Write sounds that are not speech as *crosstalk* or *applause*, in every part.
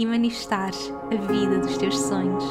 e manifestares a vida dos teus sonhos.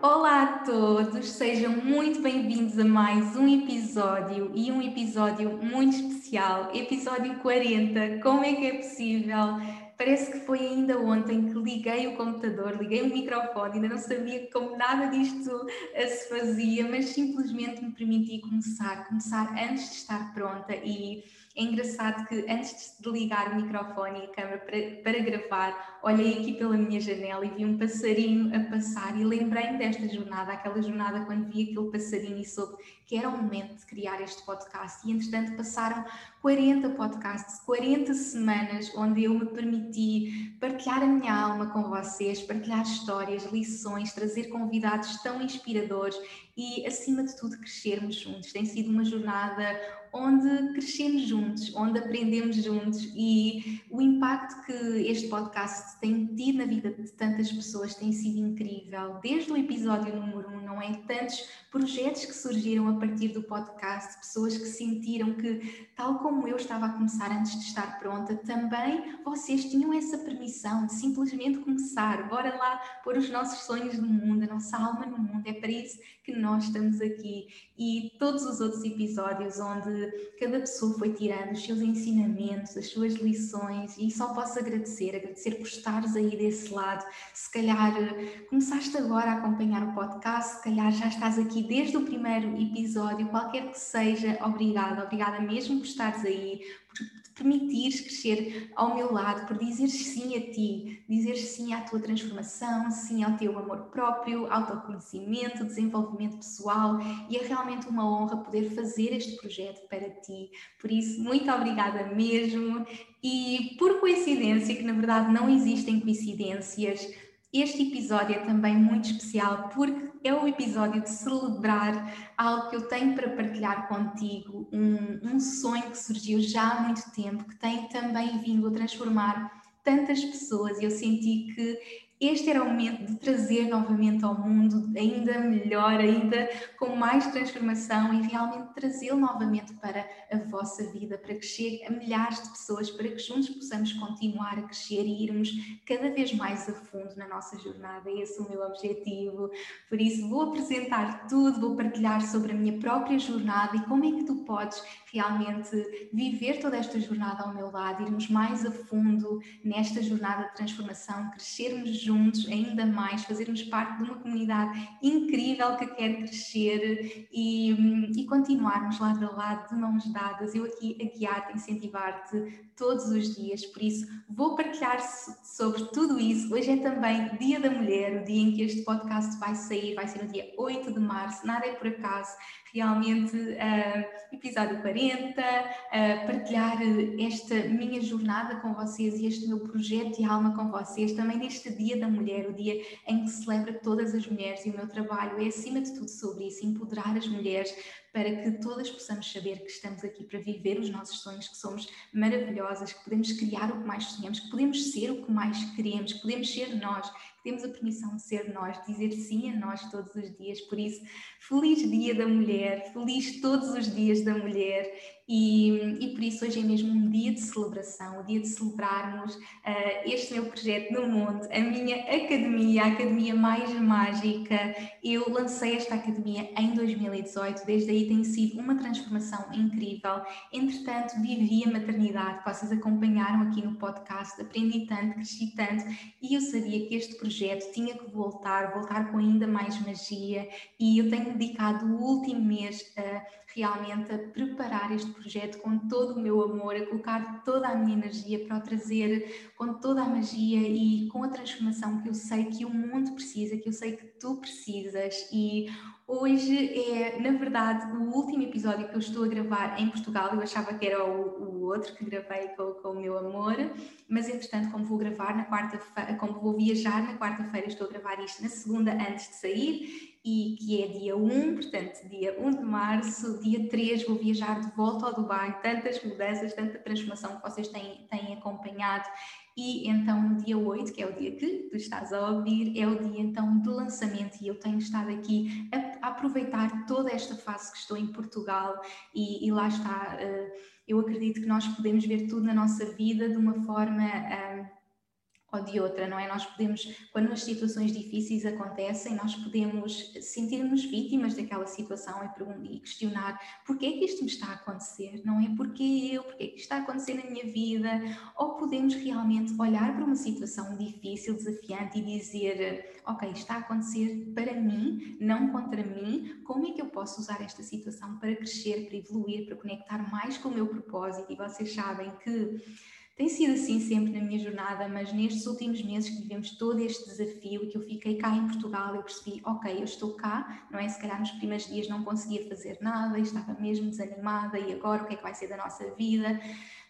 Olá a todos, sejam muito bem-vindos a mais um episódio e um episódio muito especial, episódio 40. Como é que é possível? Parece que foi ainda ontem que liguei o computador, liguei o microfone, ainda não sabia como nada disto eh, se fazia, mas simplesmente me permiti começar, começar antes de estar pronta e é engraçado que antes de ligar o microfone e a câmera para, para gravar, olhei aqui pela minha janela e vi um passarinho a passar e lembrei-me desta jornada, aquela jornada quando vi aquele passarinho e soube que era o momento de criar este podcast. E entretanto passaram 40 podcasts, 40 semanas onde eu me permiti partilhar a minha alma com vocês, partilhar histórias, lições, trazer convidados tão inspiradores e, acima de tudo, crescermos juntos. Tem sido uma jornada onde crescemos juntos, onde aprendemos juntos e o impacto que este podcast tem tido na vida de tantas pessoas tem sido incrível. Desde o episódio número 1, um, não é? Tantos projetos que surgiram a partir do podcast, pessoas que sentiram que, tal como eu estava a começar antes de estar pronta, também vocês tinham essa permissão de simplesmente começar. Bora lá pôr os nossos sonhos no mundo, a nossa alma no mundo. É para isso que nós estamos aqui. E todos os outros episódios onde cada pessoa foi tirando os seus ensinamentos, as suas lições, e só posso agradecer, agradecer por estares aí desse lado. Se calhar eh, começaste agora a acompanhar o podcast, se calhar já estás aqui desde o primeiro episódio, qualquer que seja, obrigada, obrigada mesmo por estares aí, permitires crescer ao meu lado, por dizeres sim a ti, dizeres sim à tua transformação, sim ao teu amor próprio, autoconhecimento, desenvolvimento pessoal e é realmente uma honra poder fazer este projeto para ti. Por isso, muito obrigada mesmo e por coincidência, que na verdade não existem coincidências, este episódio é também muito especial porque é o episódio de celebrar algo que eu tenho para partilhar contigo, um, um sonho que surgiu já há muito tempo, que tem também vindo a transformar tantas pessoas e eu senti que este era o momento de trazer novamente ao mundo ainda melhor, ainda com mais transformação e realmente trazê-lo novamente para a vossa vida, para que chegue a milhares de pessoas, para que juntos possamos continuar a crescer e irmos cada vez mais a fundo na nossa jornada. É esse o meu objetivo. Por isso, vou apresentar tudo, vou partilhar sobre a minha própria jornada e como é que tu podes realmente viver toda esta jornada ao meu lado, irmos mais a fundo nesta jornada de transformação, crescermos juntos ainda mais, fazermos parte de uma comunidade incrível que quer crescer e, e continuarmos lado a lado, de mãos dadas, eu aqui a guiar-te, incentivar-te todos os dias. Por isso, vou partilhar sobre tudo isso. Hoje é também Dia da Mulher, o dia em que este podcast vai sair, vai ser no dia 8 de março, nada é por acaso realmente uh, episódio 40, uh, partilhar esta minha jornada com vocês e este meu projeto de alma com vocês, também neste Dia da Mulher, o dia em que celebra todas as mulheres e o meu trabalho é acima de tudo sobre isso, empoderar as mulheres para que todas possamos saber que estamos aqui para viver os nossos sonhos, que somos maravilhosas, que podemos criar o que mais sonhamos, que podemos ser o que mais queremos, que podemos ser nós, que temos a permissão de ser nós, de dizer sim a nós todos os dias. Por isso, feliz Dia da Mulher, feliz todos os dias da mulher e, e, por isso hoje é mesmo um dia de celebração, um dia de celebrarmos uh, este meu projeto no mundo, a minha academia, a academia mais mágica. Eu lancei esta academia em 2018, desde aí tem sido uma transformação incrível. Entretanto, vivi a maternidade, vocês acompanharam aqui no podcast, aprendi tanto, cresci tanto e eu sabia que este projeto tinha que voltar, voltar com ainda mais magia e eu tenho dedicado o último mês a realmente a preparar este projeto com todo o meu amor, a colocar toda a minha energia para o trazer com toda a magia e com a transformação que eu sei que o mundo precisa, que eu sei que tu precisas. E Hoje é, na verdade, o último episódio que eu estou a gravar em Portugal. Eu achava que era o, o outro que gravei com, com, o meu amor, mas entretanto, como vou gravar na quarta-feira, como vou viajar na quarta-feira, estou a gravar isto na segunda antes de sair e que é dia 1, portanto, dia 1 de março, dia 3 vou viajar de volta ao Dubai, tantas mudanças, tanta transformação que vocês têm, têm acompanhado. E então no dia 8, que é o dia que tu estás a ouvir, é o dia então do lançamento. E eu tenho estado aqui a, aproveitar toda esta fase que estou em Portugal. E, e lá está, uh, eu acredito que nós podemos ver tudo na nossa vida de uma forma... Uh, ou de outra, não é? Nós podemos, quando as situações difíceis acontecem, nós podemos sentir-nos vítimas daquela situação e, questionar porquê é que isto me está a acontecer, não é? Porquê eu? Porquê é que isto está a acontecer na minha vida? Ou podemos realmente olhar para uma situação difícil, desafiante e dizer, ok, está a acontecer para mim, não contra mim, como é que eu posso usar esta situação para crescer, para evoluir, para conectar mais com o meu propósito? E vocês sabem que tem sido assim sempre na minha jornada, mas nestes últimos meses que vivemos todo este desafio, que eu fiquei cá em Portugal, eu percebi, ok, eu estou cá, não é? Se calhar nos primeiros dias não conseguia fazer nada, estava mesmo desanimada, e agora o que é que vai ser da nossa vida?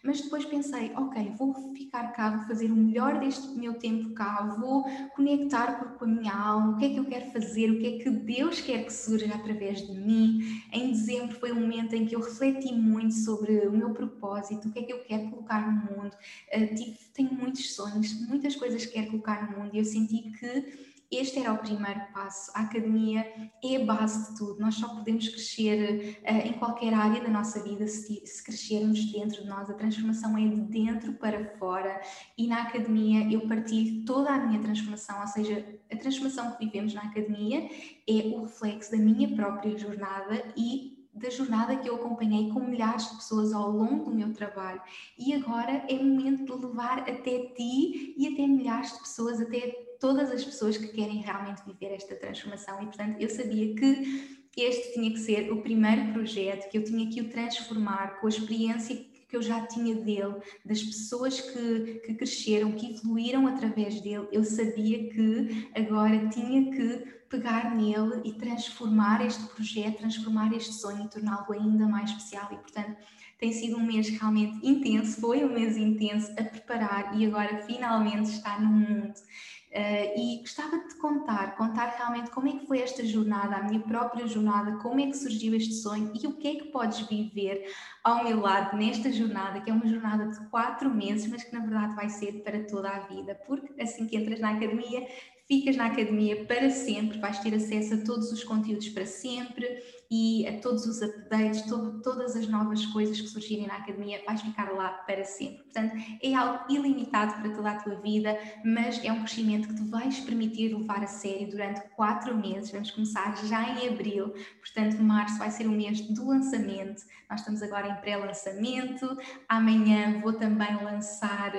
Mas depois pensei, ok, vou ficar cá, vou fazer o melhor deste meu tempo cá, vou conectar com a minha alma, o que é que eu quero fazer, o que é que Deus quer que surja através de mim. Em dezembro foi um momento em que eu refleti muito sobre o meu propósito, o que é que eu quero colocar no mundo. Uh, tive, tenho muitos sonhos, muitas coisas que quero colocar no mundo e eu senti que este era o primeiro passo. A academia é a base de tudo. Nós só podemos crescer uh, em qualquer área da nossa vida se, se, crescermos dentro de nós. A transformação é de dentro para fora. E na academia eu parti toda a minha transformação, ou seja, a transformação que vivemos na academia é o reflexo da minha própria jornada e da jornada que eu acompanhei com milhares de pessoas ao longo do meu trabalho. E agora é momento de levar até ti e até milhares de pessoas, até todas as pessoas que querem realmente viver esta transformação. E, portanto, eu sabia que este tinha que ser o primeiro projeto, que eu tinha que o transformar com a experiência que eu já tinha dele, das pessoas que, que cresceram, que evoluíram através dele. Eu sabia que agora tinha que pegar nele e transformar este projeto, transformar este sonho e torná-lo ainda mais especial. E, portanto, tem sido um mês realmente intenso, foi um mês intenso a preparar e agora finalmente está no mundo. Uh, e gostava de te contar, contar realmente como é que foi esta jornada, a minha própria jornada, como é que surgiu este sonho e o que é que podes viver ao meu lado nesta jornada, que é uma jornada de quatro meses, mas que na verdade vai ser para toda a vida, porque assim que entras na academia, ficas na academia para sempre, vais ter acesso a todos os conteúdos para sempre e a todos os updates, to todas as novas coisas que surgirem na academia, vais ficar lá para sempre. Portanto, é algo ilimitado para toda a tua vida, mas é um crescimento que te vais permitir levar a sério durante quatro meses. Vamos começar já em abril, portanto, março vai ser o mês do lançamento. Nós estamos agora em pré-lançamento. Amanhã vou também lançar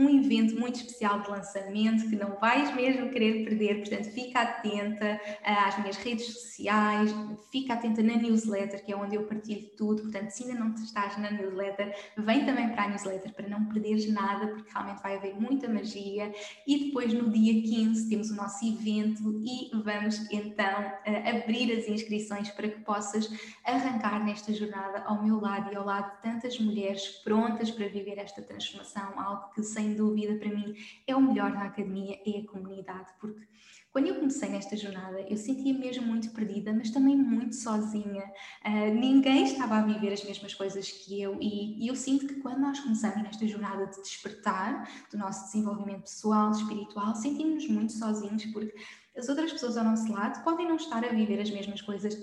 um evento muito especial de lançamento que não vais mesmo querer perder, portanto fica atenta às minhas redes sociais, fica atenta na newsletter, que é onde eu partilho tudo, portanto se ainda não estás na newsletter, vem também para a newsletter para não perderes nada, porque realmente vai haver muita magia. E depois no dia 15 temos o nosso evento e vamos então abrir as inscrições para que possas arrancar nesta jornada ao meu lado e ao lado de tantas mulheres prontas para viver esta transformação, algo que sem sem dúvida, para mim, é o melhor da academia, é a comunidade, porque quando eu comecei nesta jornada, eu sentia mesmo muito perdida, mas também muito sozinha. Uh, ninguém estava a viver as mesmas coisas que eu, e, e, eu sinto que quando nós começamos nesta jornada de despertar do nosso desenvolvimento pessoal, espiritual, sentimos-nos muito sozinhos, porque as outras pessoas ao nosso lado podem não estar a viver as mesmas coisas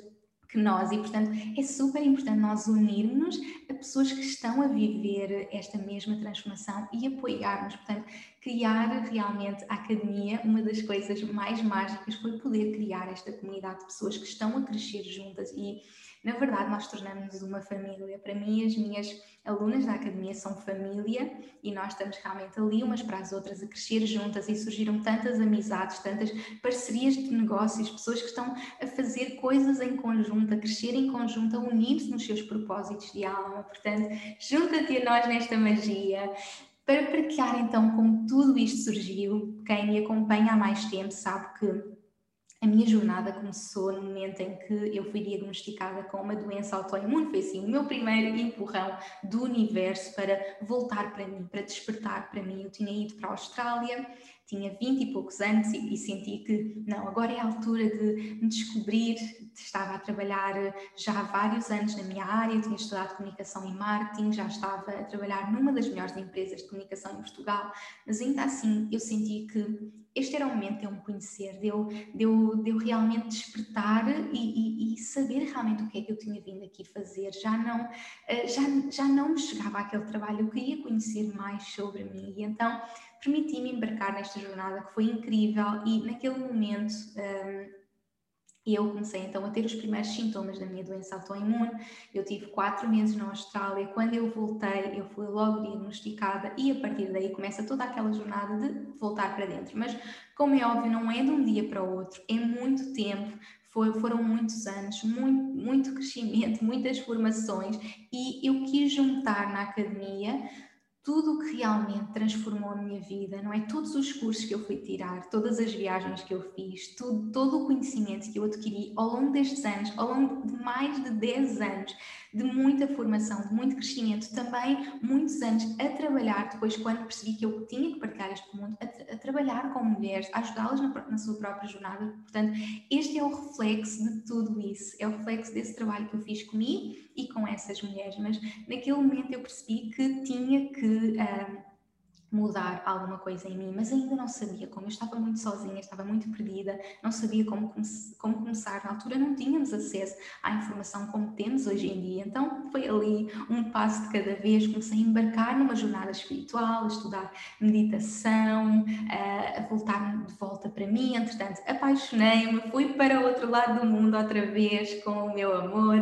que nós, e portanto é super importante nós unirmos a pessoas que estão a viver esta mesma transformação e apoiarmos, portanto, criar realmente a academia, uma das coisas mais mágicas foi poder criar esta comunidade de pessoas que estão a crescer juntas e na verdade, nós tornamos-nos uma família. Para mim, as minhas alunas da academia são família e nós estamos realmente ali umas para as outras a crescer juntas e surgiram tantas amizades, tantas parcerias de negócios, pessoas que estão a fazer coisas em conjunto, a crescer em conjunto, a unir-se nos seus propósitos de alma. Portanto, junta-te a nós nesta magia. Para partilhar então como tudo isto surgiu, quem me acompanha há mais tempo sabe que a minha jornada começou no momento em que eu fui diagnosticada com uma doença autoimune. Foi assim o meu primeiro empurrão do universo para voltar para mim, para despertar para mim. Eu tinha ido para a Austrália, tinha 20 e poucos anos e, e, senti que não, agora é a altura de me descobrir. Estava a trabalhar já há vários anos na minha área, tinha estudado comunicação e marketing, já estava a trabalhar numa das melhores empresas de comunicação em Portugal, mas ainda assim eu senti que este era o momento de eu me conhecer, de eu, de eu, de eu realmente despertar e, e, e, saber realmente o que é que eu tinha vindo aqui fazer. Já não, eh, já, já não me chegava aquele trabalho, eu queria conhecer mais sobre mim e então permiti-me embarcar nesta jornada que foi incrível e naquele momento um, eu comecei então a ter os primeiros sintomas da minha doença autoimune. Eu tive quatro meses na Austrália. Quando eu voltei, eu fui logo diagnosticada e a partir daí começa toda aquela jornada de voltar para dentro. Mas, como é óbvio, não é de um dia para o outro, é muito tempo. Foram muitos anos, muito, muito *laughs* crescimento, muitas formações e eu quis juntar na academia tudo o que realmente transformou a minha vida, não é? Todos os cursos que eu fui tirar, todas as viagens que eu fiz, tudo, todo o conhecimento que eu adquiri ao longo destes anos, ao longo de mais de 10 anos, de muita formação, de muito crescimento, também muitos anos a trabalhar, depois quando percebi que eu tinha que partilhar este mundo, a, a trabalhar com mulheres, ajudá-las na, na, sua própria jornada. Portanto, este é o reflexo de tudo isso, é o reflexo desse trabalho que eu fiz comigo e com essas mulheres, mas naquele momento eu percebi que tinha que... Uh, mudar alguma coisa em mim, mas ainda não sabia como. Eu estava muito sozinha, estava muito perdida, não sabia como, como começar. Na altura não tínhamos acesso à informação como temos hoje em dia, então foi ali um passo de cada vez. Comecei a embarcar numa jornada espiritual, a estudar meditação, a voltar de volta para mim. Entretanto, apaixonei-me, fui para o outro lado do mundo outra vez com o meu amor.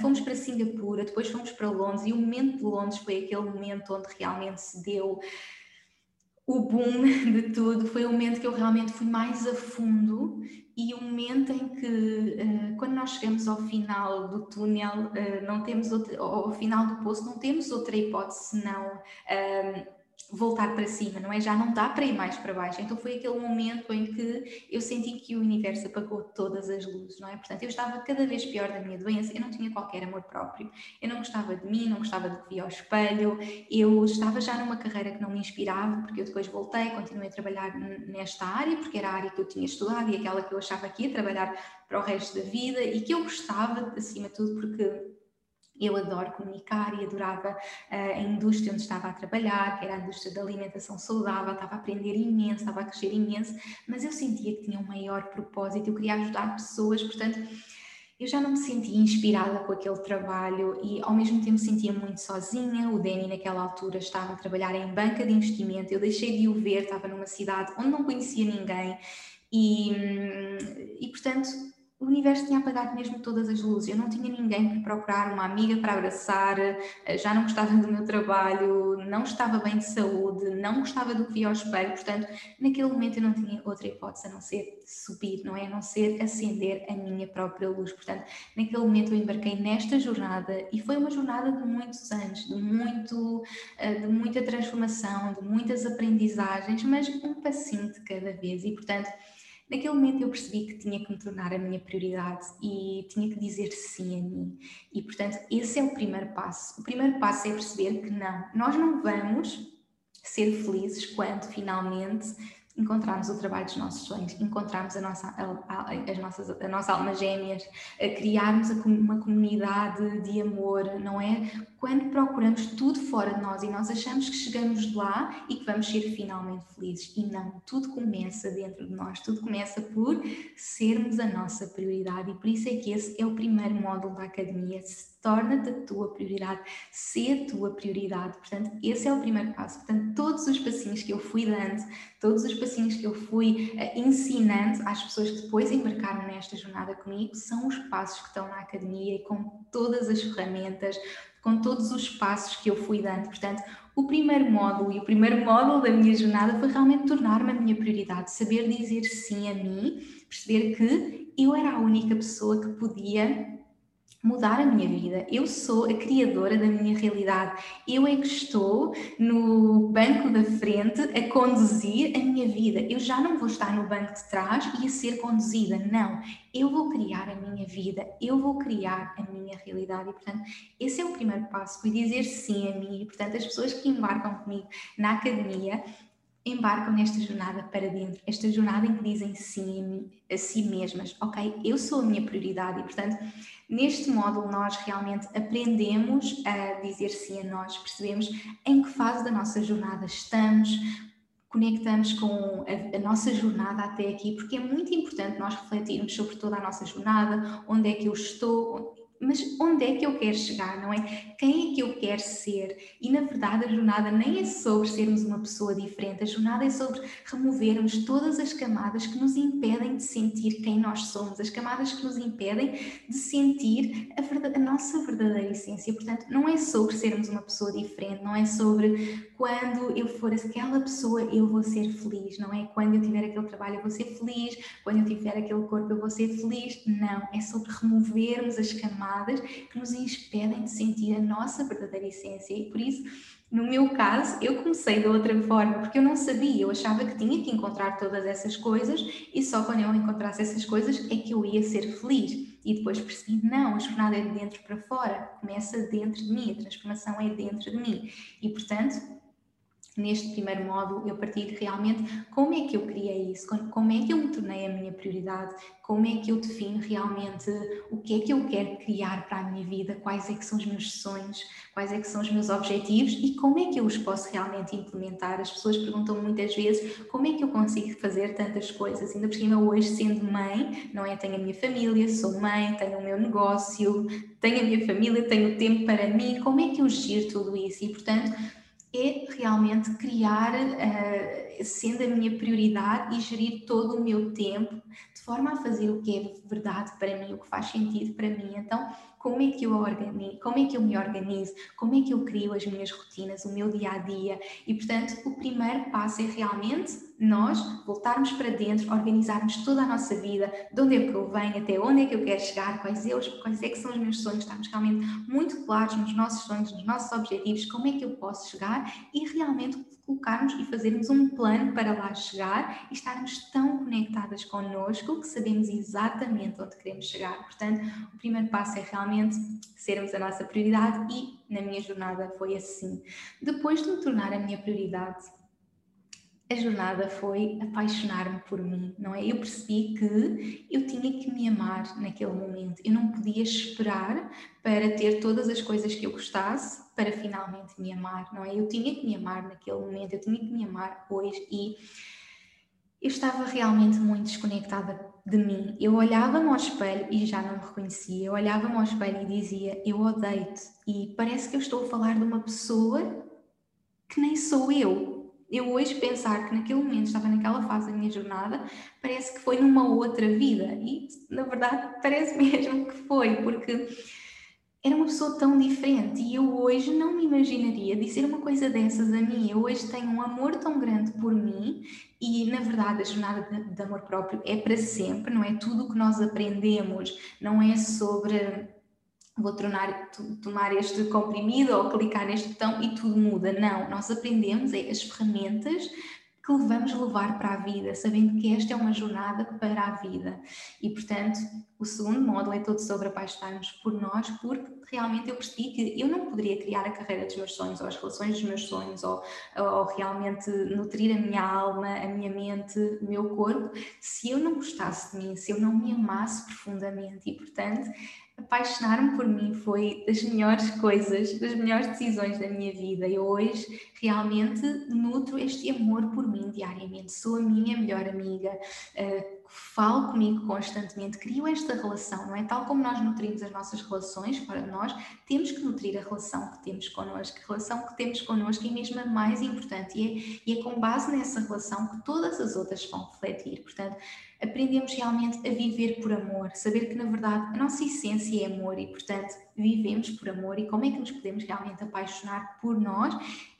Fomos para Singapura, depois fomos para Londres e o momento de Londres foi aquele momento onde realmente se deu o boom *laughs* de tudo foi o momento que eu realmente fui mais a fundo e o momento em que, uh, quando nós chegamos ao final do túnel, uh, não temos ao final do poço, não temos outra hipótese senão uh, voltar para cima, não é? Já não dá para ir mais para baixo. Então foi aquele momento em que eu senti que o universo apagou todas as luzes, não é? Portanto, eu estava cada vez pior da minha doença, eu não tinha qualquer amor próprio, eu não gostava de mim, não gostava do que via ao espelho, eu estava já numa carreira que não me inspirava, porque eu depois voltei, continuei a trabalhar nesta área, porque era a área que eu tinha estudado e aquela que eu achava que ia trabalhar para o resto da vida e que eu gostava, acima de tudo, porque eu adoro comunicar e adorava uh, a indústria onde estava a trabalhar, que era a indústria da alimentação saudável, estava a aprender imenso, estava a crescer imenso, mas eu sentia que tinha um maior propósito, eu queria ajudar pessoas, portanto, eu já não me sentia inspirada com aquele trabalho e ao mesmo tempo sentia muito sozinha. O Danny naquela altura estava a trabalhar em banca de investimento, eu deixei de o ver, estava numa cidade onde não conhecia ninguém e, hum, e portanto o universo tinha apagado mesmo todas as luzes. Eu não tinha ninguém para procurar, uma amiga para abraçar, eh, já não gostava do meu trabalho, não estava bem de saúde, não gostava do que via ao espelho. Portanto, naquele momento eu não tinha outra hipótese a não ser subir, não é? A não ser acender a minha própria luz. Portanto, naquele momento eu embarquei nesta jornada e foi uma jornada de muitos anos, de, muito, eh, de muita transformação, de muitas aprendizagens, mas um passinho de cada vez. E, portanto, Naquele momento eu percebi que tinha que me tornar a minha prioridade e tinha que dizer sim a mim. E portanto, esse é o primeiro passo. O primeiro passo é perceber que não, nós não vamos ser felizes quando finalmente encontrarmos o trabalho dos nossos sonhos, encontrarmos a nossa, a, as nossas, a nossa alma gêmeas, criarmos uma comunidade de amor, não é? Quando procuramos tudo fora de nós e nós achamos que chegamos lá e que vamos ser finalmente felizes. E não, tudo começa dentro de nós, tudo começa por sermos a nossa prioridade. E por isso é que esse é o primeiro módulo da academia torna-te a tua prioridade, ser a tua prioridade. Portanto, esse é o primeiro passo. Portanto, todos os passinhos que eu fui dando, todos os passinhos que eu fui uh, ensinando às pessoas que depois embarcaram nesta jornada comigo, são os passos que estão na academia e com todas as ferramentas, com todos os passos que eu fui dando. Portanto, o primeiro módulo e o primeiro módulo da minha jornada foi realmente tornar-me a minha prioridade, saber dizer sim a mim, perceber que eu era a única pessoa que podia mudar a minha vida. Eu sou a criadora da minha realidade. Eu é que estou no banco da frente a conduzir a minha vida. Eu já não vou estar no banco de trás e a ser conduzida. Não. Eu vou criar a minha vida. Eu vou criar a minha realidade. E, portanto, esse é o primeiro passo. Foi dizer sim a mim. E, portanto, as pessoas que embarcam comigo na academia embarcam nesta jornada para dentro, esta jornada em que dizem sim a si mesmas, ok, eu sou a minha prioridade e, portanto, neste módulo nós realmente aprendemos a dizer sim a nós, percebemos em que fase da nossa jornada estamos, conectamos com a, a, nossa jornada até aqui, porque é muito importante nós refletirmos sobre toda a nossa jornada, onde é que eu estou, mas onde é que eu quero chegar, não é? Quem é que eu quero ser? E na verdade a jornada nem é sobre sermos uma pessoa diferente, a jornada é sobre removermos todas as camadas que nos impedem de sentir quem nós somos, as camadas que nos impedem de sentir a, verdade, a nossa verdadeira essência. Portanto, não é sobre sermos uma pessoa diferente, não é sobre quando eu for aquela pessoa eu vou ser feliz, não é? Quando eu tiver aquele trabalho eu vou ser feliz, quando eu tiver aquele corpo eu vou ser feliz. Não, é sobre removermos as camadas que nos impedem de sentir a nossa verdadeira essência. E por isso, no meu caso, eu comecei de outra forma, porque eu não sabia, eu achava que tinha que encontrar todas essas coisas e só quando eu encontrasse essas coisas é que eu ia ser feliz. E depois percebi, não, a jornada é de dentro para fora, começa dentro de mim, a transformação é dentro de mim. E portanto, neste primeiro módulo eu partilho realmente como é que eu criei isso, como é que eu me tornei a minha prioridade, como é que eu defino realmente o que é que eu quero criar para a minha vida, quais é que são os meus sonhos, quais é que são os meus objetivos e como é que eu os posso realmente implementar. As pessoas perguntam muitas vezes como é que eu consigo fazer tantas coisas, ainda por cima hoje sendo mãe, não é? Tenho a minha família, sou mãe, tenho o meu negócio, tenho a minha família, tenho tempo para mim, como é que eu giro tudo isso? E portanto, é realmente criar, uh, sendo a minha prioridade e gerir todo o meu tempo de forma a fazer o que é verdade para mim, o que faz sentido para mim. Então, como é que eu organizo, como é que eu me organizo, como é que eu crio as minhas rotinas, o meu dia a dia. E portanto, o primeiro passo é realmente nós voltarmos para dentro, organizarmos toda a nossa vida, de onde é que eu venho, até onde é que eu quero chegar, quais, eu, quais é que são os meus sonhos, estarmos realmente muito claros nos nossos sonhos, nos nossos objetivos, como é que eu posso chegar e realmente colocarmos e fazermos um plano para lá chegar e estarmos tão conectadas connosco que sabemos exatamente onde queremos chegar. Portanto, o primeiro passo é realmente sermos a nossa prioridade e na minha jornada foi assim. Depois de me tornar a minha prioridade, a jornada foi apaixonar-me por mim, não é? Eu percebi que eu tinha que me amar naquele momento. Eu não podia esperar para ter todas as coisas que eu gostasse para finalmente me amar, não é? Eu tinha que me amar naquele momento, eu tinha que me amar hoje e eu estava realmente muito desconectada de mim. Eu olhava-me ao espelho e já não me reconhecia. Eu olhava-me ao espelho e dizia: Eu odeio-te. E parece que eu estou a falar de uma pessoa que nem sou eu eu hoje pensar que naquele momento estava naquela fase da minha jornada, parece que foi numa outra vida. E na verdade *laughs* parece mesmo que foi, porque era uma pessoa tão diferente e eu hoje não me imaginaria dizer uma coisa dessas a mim. Eu hoje tenho um amor tão grande por mim e, na verdade, a jornada de, de amor próprio é para sempre, não é tudo o que nós aprendemos, não é sobre vou tornar, tomar este comprimido ou clicar neste botão e tudo muda. Não, nós aprendemos é as ferramentas que vamos levar para a vida, sabendo que esta é uma jornada para a vida. E, portanto, o segundo módulo é todo sobre apaixonarmos por nós, porque realmente eu percebi que eu não poderia criar a carreira dos meus sonhos, ou as relações dos meus sonhos, ou, ou realmente nutrir a minha alma, a minha mente, o meu corpo, se eu não gostasse de mim, se eu não me amasse profundamente. E, portanto, apaixonar-me por mim foi das melhores coisas, das melhores decisões da minha vida. Eu hoje realmente nutro este amor por mim diariamente. Sou a minha melhor amiga, uh, falo comigo constantemente, crio esta relação, não é? Tal como nós nutrimos as nossas relações para nós, temos que nutrir a relação que temos connosco. A relação que temos connosco é mesmo a mais importante e é, e é com base nessa relação que todas as outras vão refletir. Portanto, aprendemos realmente a viver por amor, saber que na verdade a nossa essência é amor e, portanto, vivemos por amor e como é que nos podemos realmente apaixonar por nós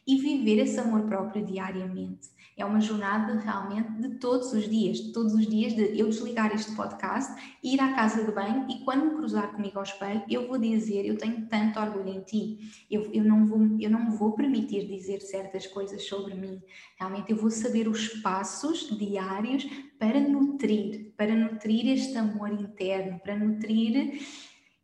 e viver esse amor próprio diariamente. É uma jornada realmente de todos os dias, todos os dias de eu desligar este podcast, ir à casa de banho e quando me cruzar comigo ao espelho, eu vou dizer, eu tenho tanto orgulho em ti, eu, eu, não, vou, eu não vou permitir dizer certas coisas sobre mim, realmente eu vou saber os passos diários para nutrir, para nutrir este amor interno, para nutrir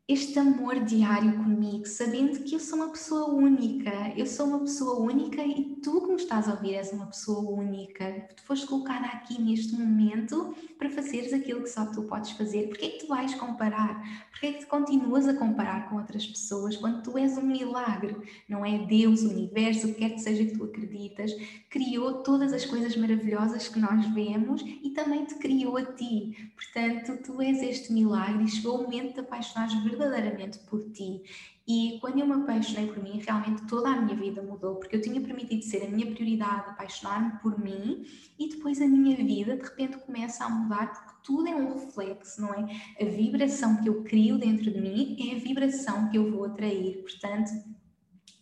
este amor diário comigo, sabendo que eu sou uma pessoa única, eu sou uma pessoa única e tu que me estás a ouvir és uma pessoa única. Tu foste colocada aqui neste momento para fazeres aquilo que só tu podes fazer. Porquê é que tu vais comparar? Porquê é que tu continuas a comparar com outras pessoas quando tu és um milagre? Não é Deus, o universo, o que quer que seja que tu acreditas, criou todas as coisas maravilhosas que nós vemos e também te criou a ti. Portanto, tu és este milagre e chegou o momento de apaixonares verdadeiramente por ti. E quando eu me apaixonei por mim, realmente toda a minha vida mudou, porque eu tinha permitido ser a minha prioridade, apaixonar-me por mim, e depois a minha vida de repente começa a mudar, porque tudo é um reflexo, não é? A vibração que eu crio dentro de mim é a vibração que eu vou atrair. Portanto,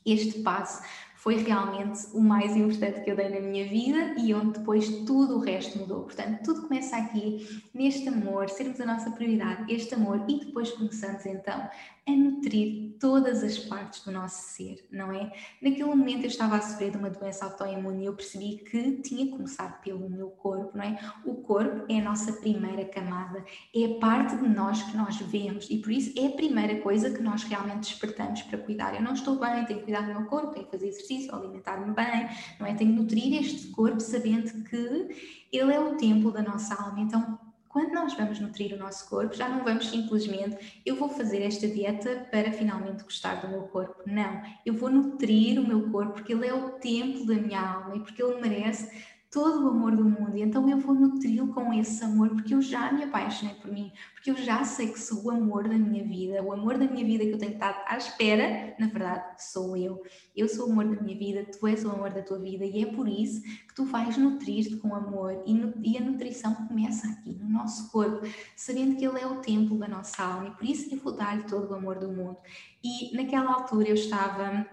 este passo foi realmente o mais importante que eu dei na minha vida e onde depois tudo o resto mudou. Portanto, tudo começa aqui neste amor, sermos a nossa prioridade, este amor, e depois começamos então a nutrir todas as partes do nosso ser, não é? Naquele momento eu estava a sofrer de uma doença autoimune e eu percebi que tinha que começar pelo meu corpo, não é? O corpo é a nossa primeira camada, é a parte de nós que nós vemos e por isso é a primeira coisa que nós realmente despertamos para cuidar. Eu não estou bem, tenho que cuidar do meu corpo, tenho que fazer exercício, alimentar-me bem, não é? Tenho que nutrir este corpo sabendo que ele é o templo da nossa alma. Então, quando nós vamos nutrir o nosso corpo, já não vamos simplesmente, eu vou fazer esta dieta para finalmente gostar do meu corpo. Não, eu vou nutrir o meu corpo porque ele é o templo da minha alma e porque ele merece todo o amor do mundo, e então eu vou nutri-lo com esse amor, porque eu já me apaixonei por mim, porque eu já sei que sou o amor da minha vida, o amor da minha vida que eu tenho estado à espera, na verdade, sou eu. Eu sou o amor da minha vida, tu és o amor da tua vida, e é por isso que tu vais nutrir-te com amor, e, a nutrição começa aqui, no nosso corpo, sabendo que ele é o templo da nossa alma, e por isso eu vou dar-lhe todo o amor do mundo. E naquela altura eu estava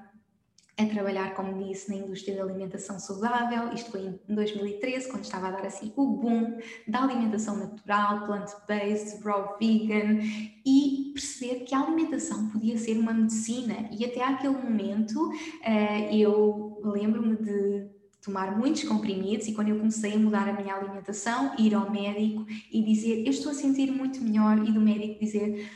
a trabalhar, como disse, na indústria da alimentação saudável. Isto foi em 2013, quando estava a dar assim o boom da alimentação natural, plant-based, raw vegan e perceber que a alimentação podia ser uma medicina. E até aquele momento uh, eu lembro-me de tomar muitos comprimidos e quando eu comecei a mudar a minha alimentação, ir ao médico e dizer eu estou a sentir muito melhor e do médico dizer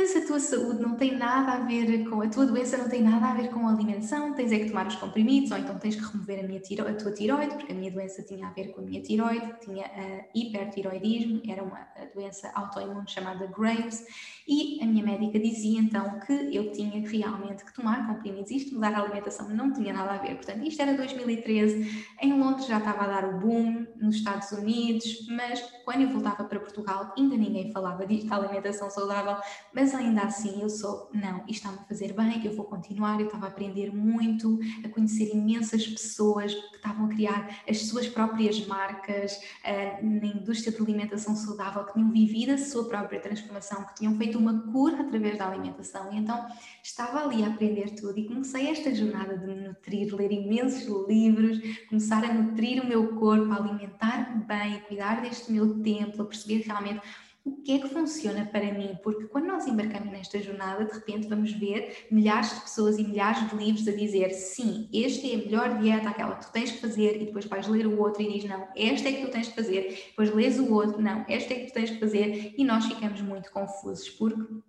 mas a tua saúde não tem nada a ver com a tua doença, não tem nada a ver com a alimentação, tens é que tomar os comprimidos, ou então tens que remover a, minha tiro, a tua tiroide, porque a minha doença tinha a ver com a minha tiroide, tinha uh, hipertiroidismo, era uma doença autoimune chamada Graves, e a minha médica dizia então que eu tinha realmente que tomar comprimidos, isto mudar a alimentação não tinha nada a ver, portanto isto era 2013, em Londres já estava a dar o boom, nos Estados Unidos, mas quando eu voltava para Portugal ainda ninguém falava disto, alimentação saudável, mas mas ainda assim eu sou, não, isto está-me a fazer bem, eu vou continuar. Eu estava a aprender muito, a conhecer imensas pessoas que estavam a criar as suas próprias marcas uh, na indústria de alimentação saudável, que tinham vivido a sua própria transformação, que tinham feito uma cura através da alimentação. E então estava ali a aprender tudo e comecei esta jornada de me nutrir, ler imensos livros, começar a nutrir o meu corpo, a alimentar-me bem, cuidar deste meu templo, a perceber realmente o que é que funciona para mim? Porque quando nós embarcamos nesta jornada, de repente vamos ver milhares de pessoas e milhares de livros a dizer sim, esta é a melhor dieta, aquela que tu tens que fazer, e depois vais ler o outro e diz não, esta é que tu tens que fazer, depois lês o outro, não, esta é que tu tens que fazer, e nós ficamos muito confusos porque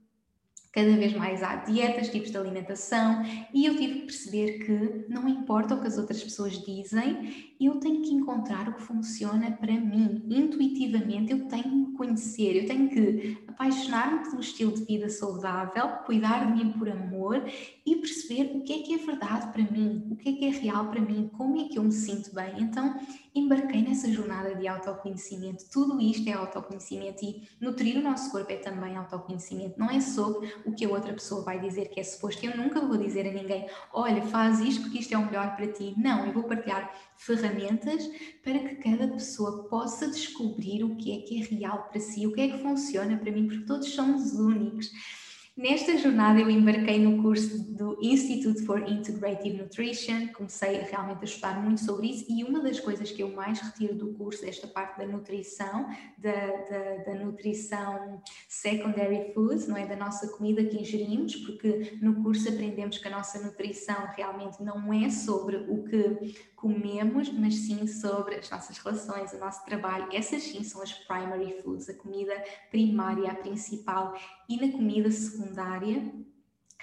Cada vez mais há dietas, tipos de alimentação, e eu tive que perceber que não importa o que as outras pessoas dizem, eu tenho que encontrar o que funciona para mim. Intuitivamente, eu tenho que conhecer, eu tenho que apaixonar-me pelo estilo de vida saudável, cuidar de mim por amor e perceber o que é que é verdade para mim, o que é que é real para mim, como é que eu me sinto bem. Então, embarquei nessa jornada de autoconhecimento. Tudo isto é autoconhecimento e nutrir o nosso corpo é também autoconhecimento. Não é sobre o que a outra pessoa vai dizer que é suposto. Eu nunca vou dizer a ninguém, olha, faz isto porque isto é o melhor para ti. Não, eu vou partilhar ferramentas para que cada pessoa possa descobrir o que é que é real para si, o que é que funciona para mim, porque todos somos únicos. Nesta jornada eu embarquei no curso do Institute for Integrative Nutrition, comecei realmente a estudar muito sobre isso e uma das coisas que eu mais retiro do curso, esta parte da nutrição, da, da, da nutrição secondary foods, não é? Da nossa comida que ingerimos, porque no curso aprendemos que a nossa nutrição realmente não é sobre o que comemos, mas sim sobre as nossas relações, o nosso trabalho. Essas sim são as primary foods, a comida primária, a principal. E na comida secundária,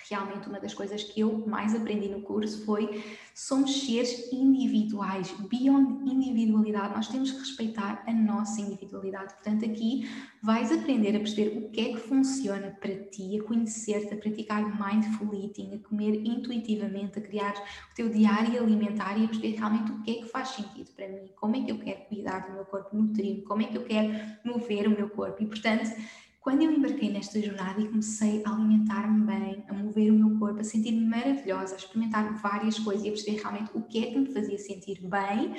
realmente uma das coisas que eu mais aprendi no curso foi somos seres individuais, beyond individualidade, nós temos que respeitar a nossa individualidade. Portanto, aqui vais aprender a perceber o que é que funciona para ti, a conhecer-te, a praticar mindful eating, a comer intuitivamente, a criar o teu diário alimentar e a perceber realmente o que é que faz sentido para mim, como é que eu quero cuidar do meu corpo, nutrir-me, como é que eu quero mover o meu corpo. E, portanto, quando eu embarquei nesta jornada e comecei a alimentar-me bem, a mover o meu corpo, a sentir-me maravilhosa, a experimentar várias coisas e a perceber realmente o que é que me fazia sentir bem,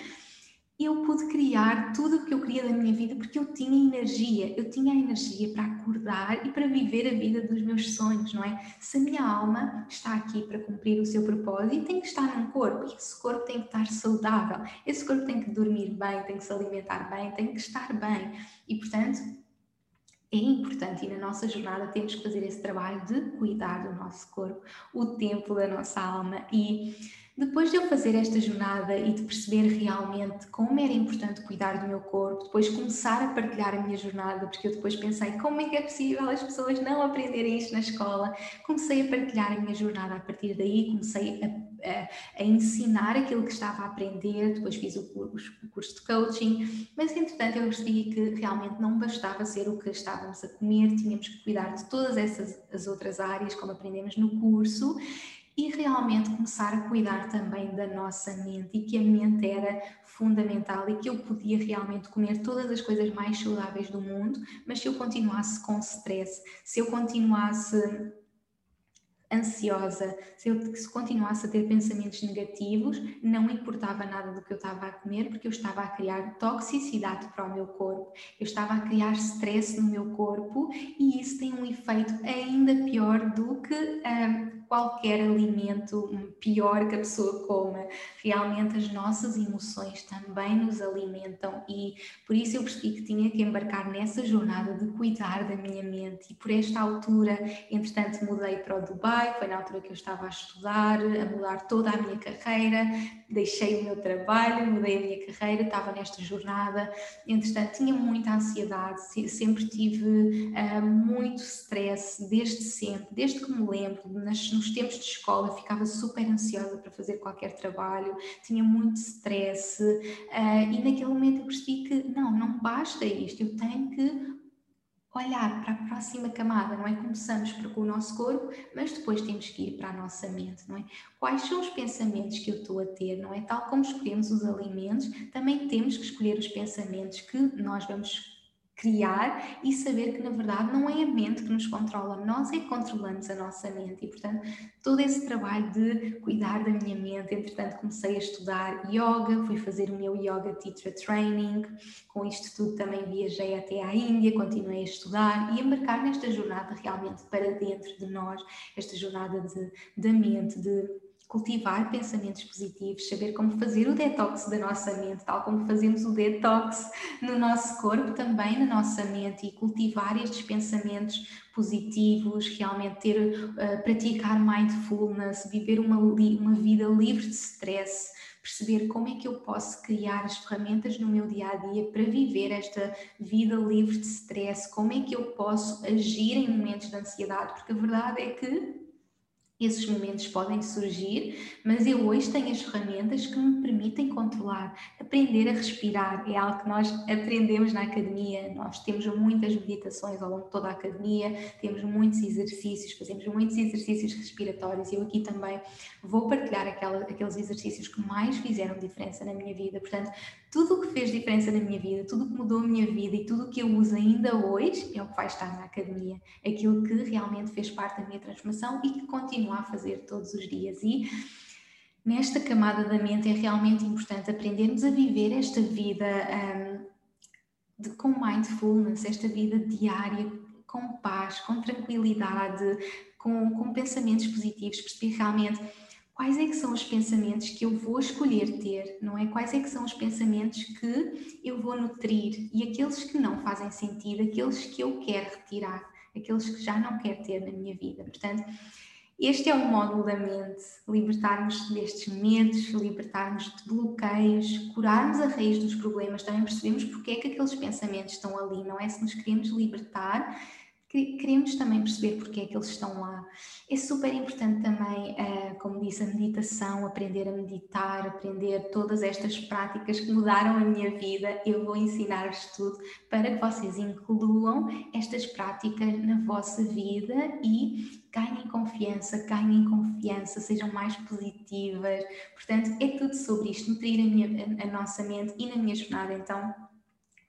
eu pude criar tudo o que eu queria da minha vida porque eu tinha energia, eu tinha a energia para acordar e para viver a vida dos meus sonhos, não é? Se a minha alma está aqui para cumprir o seu propósito, tem que estar num corpo e esse corpo tem que estar saudável, esse corpo tem que dormir bem, tem que se alimentar bem, tem que estar bem. E, portanto, é importante e na nossa jornada temos que fazer esse trabalho de cuidar do nosso corpo, o templo da nossa alma e depois de eu fazer esta jornada e de perceber realmente como era importante cuidar do meu corpo, depois começar a partilhar a minha jornada, porque eu depois pensei como é que é possível as pessoas não aprenderem isto na escola, comecei a partilhar a minha jornada a partir daí, comecei a, a, a ensinar aquilo que estava a aprender, depois fiz o curso, o curso de coaching, mas entretanto eu percebi que realmente não bastava ser o que estávamos a comer, tínhamos que cuidar de todas essas as outras áreas, como aprendemos no curso, e realmente começar a cuidar também da nossa mente e que a mente era fundamental e que eu podia realmente comer todas as coisas mais saudáveis do mundo, mas se eu continuasse com stress, se eu continuasse ansiosa, se eu continuasse a ter pensamentos negativos, não importava nada do que eu estava a comer, porque eu estava a criar toxicidade para o meu corpo, eu estava a criar stress no meu corpo e isso tem um efeito ainda pior do que um, qualquer alimento pior que a pessoa coma. Realmente as nossas emoções também nos alimentam e por isso eu percebi que tinha que embarcar nessa jornada de cuidar da minha mente. E por esta altura, entretanto, mudei para o Dubai, foi na altura que eu estava a estudar, a mudar toda a minha carreira, deixei o meu trabalho, mudei a minha carreira, estava nesta jornada, entretanto tinha muita ansiedade, sempre tive uh, muito stress, desde sempre, desde que me lembro, nas, nos tempos de escola ficava super ansiosa para fazer qualquer trabalho, tinha muito stress uh, e naquele momento eu percebi que não, não basta isto, eu tenho que olhar para a próxima camada, não é? Começamos com o nosso corpo, mas depois temos que ir para a nossa mente, não é? Quais são os pensamentos que eu estou a ter, não é? Tal como escolhemos os alimentos, também temos que escolher os pensamentos que nós vamos criar e saber que na verdade não é a mente que nos controla, nós é que controlamos a nossa mente e portanto todo esse trabalho de cuidar da minha mente, entretanto comecei a estudar yoga, fui fazer o meu yoga teacher training, com isto tudo também viajei até à Índia, continuei a estudar e embarcar nesta jornada realmente para dentro de nós, esta jornada de, da mente, de cultivar pensamentos positivos, saber como fazer o detox da nossa mente, tal como fazemos o detox no nosso corpo, também na nossa mente, e cultivar estes pensamentos positivos, realmente ter, uh, praticar mindfulness, viver uma, uma vida livre de stress, perceber como é que eu posso criar as ferramentas no meu dia a dia para viver esta vida livre de stress, como é que eu posso agir em momentos de ansiedade, porque a verdade é que esses momentos podem surgir, mas eu hoje tenho as ferramentas que me permitem controlar, aprender a respirar. É algo que nós aprendemos na academia. Nós temos muitas meditações ao longo de toda a academia, temos muitos exercícios, fazemos muitos exercícios respiratórios. Eu aqui também vou partilhar aquela, aqueles exercícios que mais fizeram diferença na minha vida. Portanto, tudo o que fez diferença na minha vida, tudo o que mudou a minha vida e tudo o que eu uso ainda hoje é o que vai estar na academia. Aquilo que realmente fez parte da minha transformação e que continua a fazer todos os dias. E nesta camada da mente é realmente importante aprendermos a viver esta vida um, de, com mindfulness, esta vida diária com paz, com tranquilidade, com, com pensamentos positivos, perceber realmente quais é que são os pensamentos que eu vou escolher ter, não é? Quais é que são os pensamentos que eu vou nutrir e aqueles que não fazem sentido, aqueles que eu quero retirar, aqueles que já não quero ter na minha vida. Portanto, este é o módulo da mente, libertarmos destes medos, libertarmos de bloqueios, curarmos a raiz dos problemas, também percebemos porque é que aqueles pensamentos estão ali, não é? Se nos queremos libertar, queremos também perceber porque é que eles estão lá. É super importante também, uh, como disse, a meditação, aprender a meditar, aprender todas estas práticas que mudaram a minha vida. Eu vou ensinar-vos tudo para que vocês incluam estas práticas na vossa vida e ganhem confiança, ganhem confiança, sejam mais positivas. Portanto, é tudo sobre isto, nutrir a, minha, a nossa mente e na minha jornada, então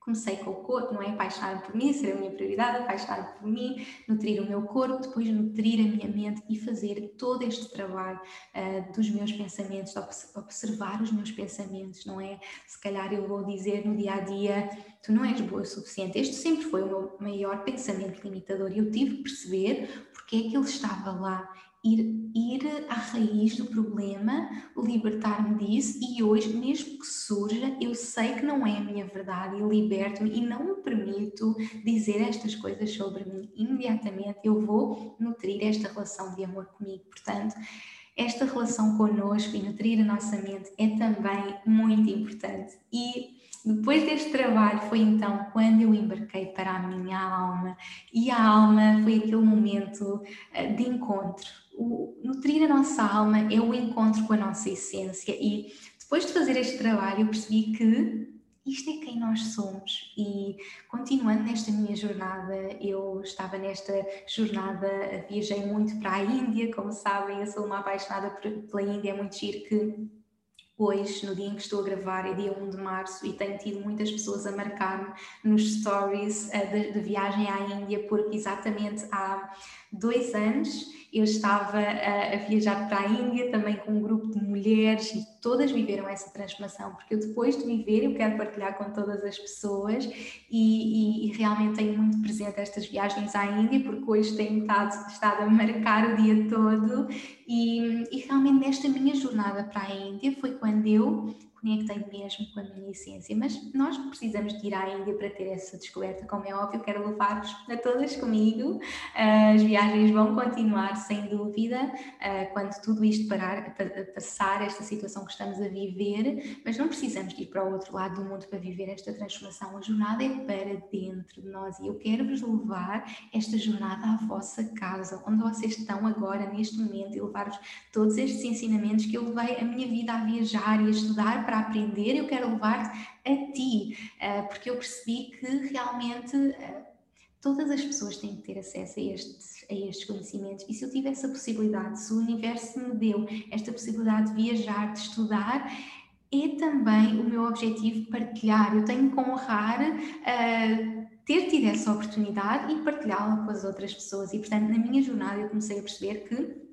comecei com o corpo, não é? Apaixonar por mim, ser a minha prioridade, apaixonar por mim, nutrir o meu corpo, depois nutrir a minha mente e fazer todo este trabalho uh, dos meus pensamentos, observar os meus pensamentos, não é? Se calhar eu vou dizer no dia a dia, tu não és boa o suficiente. Este sempre foi o meu maior pensamento limitador e eu tive que perceber porque é que ele estava lá ir, ir à raiz do problema, libertar-me disso e hoje, mesmo que surja, eu sei que não é a minha verdade e liberto-me e não me permito dizer estas coisas sobre mim. Imediatamente eu vou nutrir esta relação de amor comigo. Portanto, esta relação connosco e nutrir a nossa mente é também muito importante. E depois deste trabalho foi então quando eu embarquei para a minha alma e a alma foi aquele momento eh, de encontro o nutrir a nossa alma é o encontro com a nossa essência. E depois de fazer este trabalho eu percebi que isto é quem nós somos. E continuando nesta minha jornada, eu estava nesta jornada, viajei muito para a Índia, como sabem, eu sou uma apaixonada pela Índia, é muito giro que hoje, no dia em que estou a gravar, é dia 1 de março e tenho tido muitas pessoas a marcar-me nos stories de, de, viagem à Índia, porque exatamente há dois anos eu estava a, a, viajar para a Índia também com um grupo de mulheres e todas viveram essa transformação, porque eu depois de viver eu quero partilhar com todas as pessoas e, e, e realmente tenho muito presente estas viagens à Índia, porque hoje tenho estado, estado a marcar o dia todo e, e realmente nesta minha jornada para a Índia foi quando eu conectei mesmo com a minha essência. Mas nós precisamos de ir à Índia para ter essa descoberta, como é óbvio, quero levar-vos a todas comigo. As viagens vão continuar, sem dúvida, quando tudo isto parar, passar, esta situação que estamos a viver, mas não precisamos de ir para o outro lado do mundo para viver esta transformação. A jornada é para dentro de nós e eu quero vos levar esta jornada à vossa casa, onde vocês estão agora, neste momento, e levar-vos todos estes ensinamentos que eu levei a minha vida a viajar e a estudar para aprender, eu quero levar-te a ti, uh, porque eu percebi que realmente uh, todas as pessoas têm que ter acesso a estes, a estes conhecimentos. E se eu tivesse a possibilidade, se o universo me deu esta possibilidade de viajar, de estudar, é também o meu objetivo partilhar. Eu tenho que honrar. Uh, ter tido essa oportunidade e partilhá-la com as outras pessoas. E, portanto, na minha jornada eu comecei a perceber que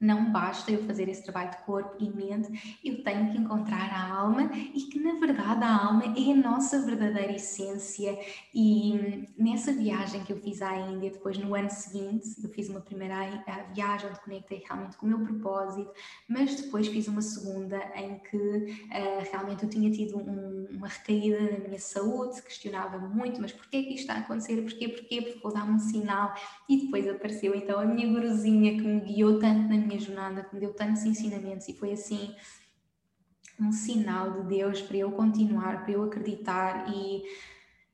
não basta eu fazer esse trabalho de corpo e mente, eu tenho que encontrar a alma e que na verdade a alma é a nossa verdadeira essência. E nessa viagem que eu fiz à Índia, depois no ano seguinte, eu fiz uma primeira viagem onde conectei realmente com o meu propósito, mas depois fiz uma segunda em que uh, realmente eu tinha tido um, uma recaída na minha saúde, questionava muito, mas porquê é que isto está a acontecer? Porquê? Porquê? Porque vou dar um sinal. E depois apareceu então a minha guruzinha que me guiou tanto na minha minha jornada, que me deu tantos ensinamentos e foi assim um sinal de Deus para eu continuar, para eu acreditar e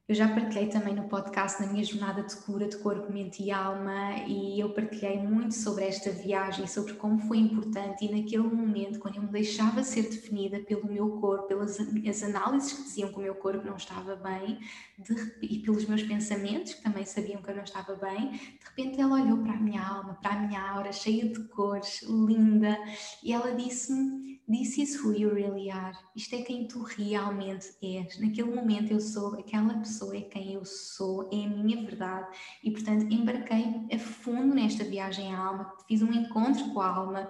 eu já partilhei também no podcast na minha jornada de cura de corpo, mente e alma e eu partilhei muito sobre esta viagem, sobre como foi importante e naquele momento, quando eu me deixava ser definida pelo meu corpo, pelas as análises que diziam que o meu corpo não estava bem de, e pelos meus pensamentos, que também sabiam que eu não estava bem, de repente ela olhou para a minha alma, para a minha aura, cheia de cores, linda, e ela disse-me This is who you really are. Isto é quem tu realmente és. Naquele momento eu sou aquela pessoa, é quem eu sou, é a minha verdade. E portanto embarquei a fundo nesta viagem à alma, fiz um encontro com a alma,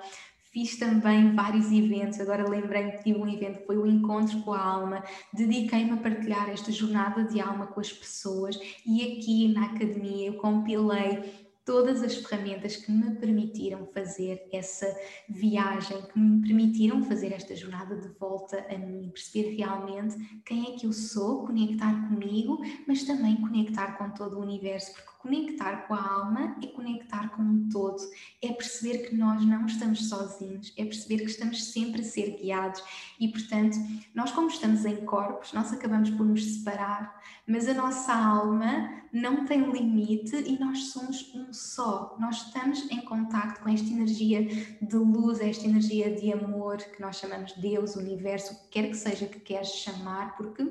fiz também vários eventos. Agora lembrei-me que tive um evento que foi o Encontro com a Alma. Dediquei-me a partilhar esta jornada de alma com as pessoas e aqui na academia eu compilei todas as ferramentas que me permitiram fazer essa viagem, que me permitiram fazer esta jornada de volta a mim, perceber realmente quem é que eu sou, conectar comigo, mas também conectar com todo o universo, porque conectar com a alma é conectar com um todo, é perceber que nós não estamos sozinhos, é perceber que estamos sempre a ser guiados e, portanto, nós, como estamos em corpos, nós acabamos por nos separar, mas a nossa alma não tem limite e nós somos um só. Nós estamos em contacto com esta energia de luz, esta energia de amor que nós chamamos Deus, universo, o que quer que seja que queres chamar, porque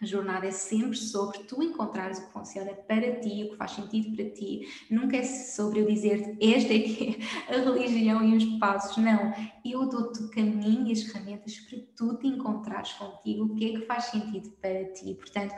a jornada é sempre sobre tu encontrares o que funciona para ti, o que faz sentido para ti. Nunca é sobre eu dizer esta é que é a religião e os passos. Não. Eu dou-te o caminho e as ferramentas para tu te encontrares contigo, o que é que faz sentido para ti. Portanto,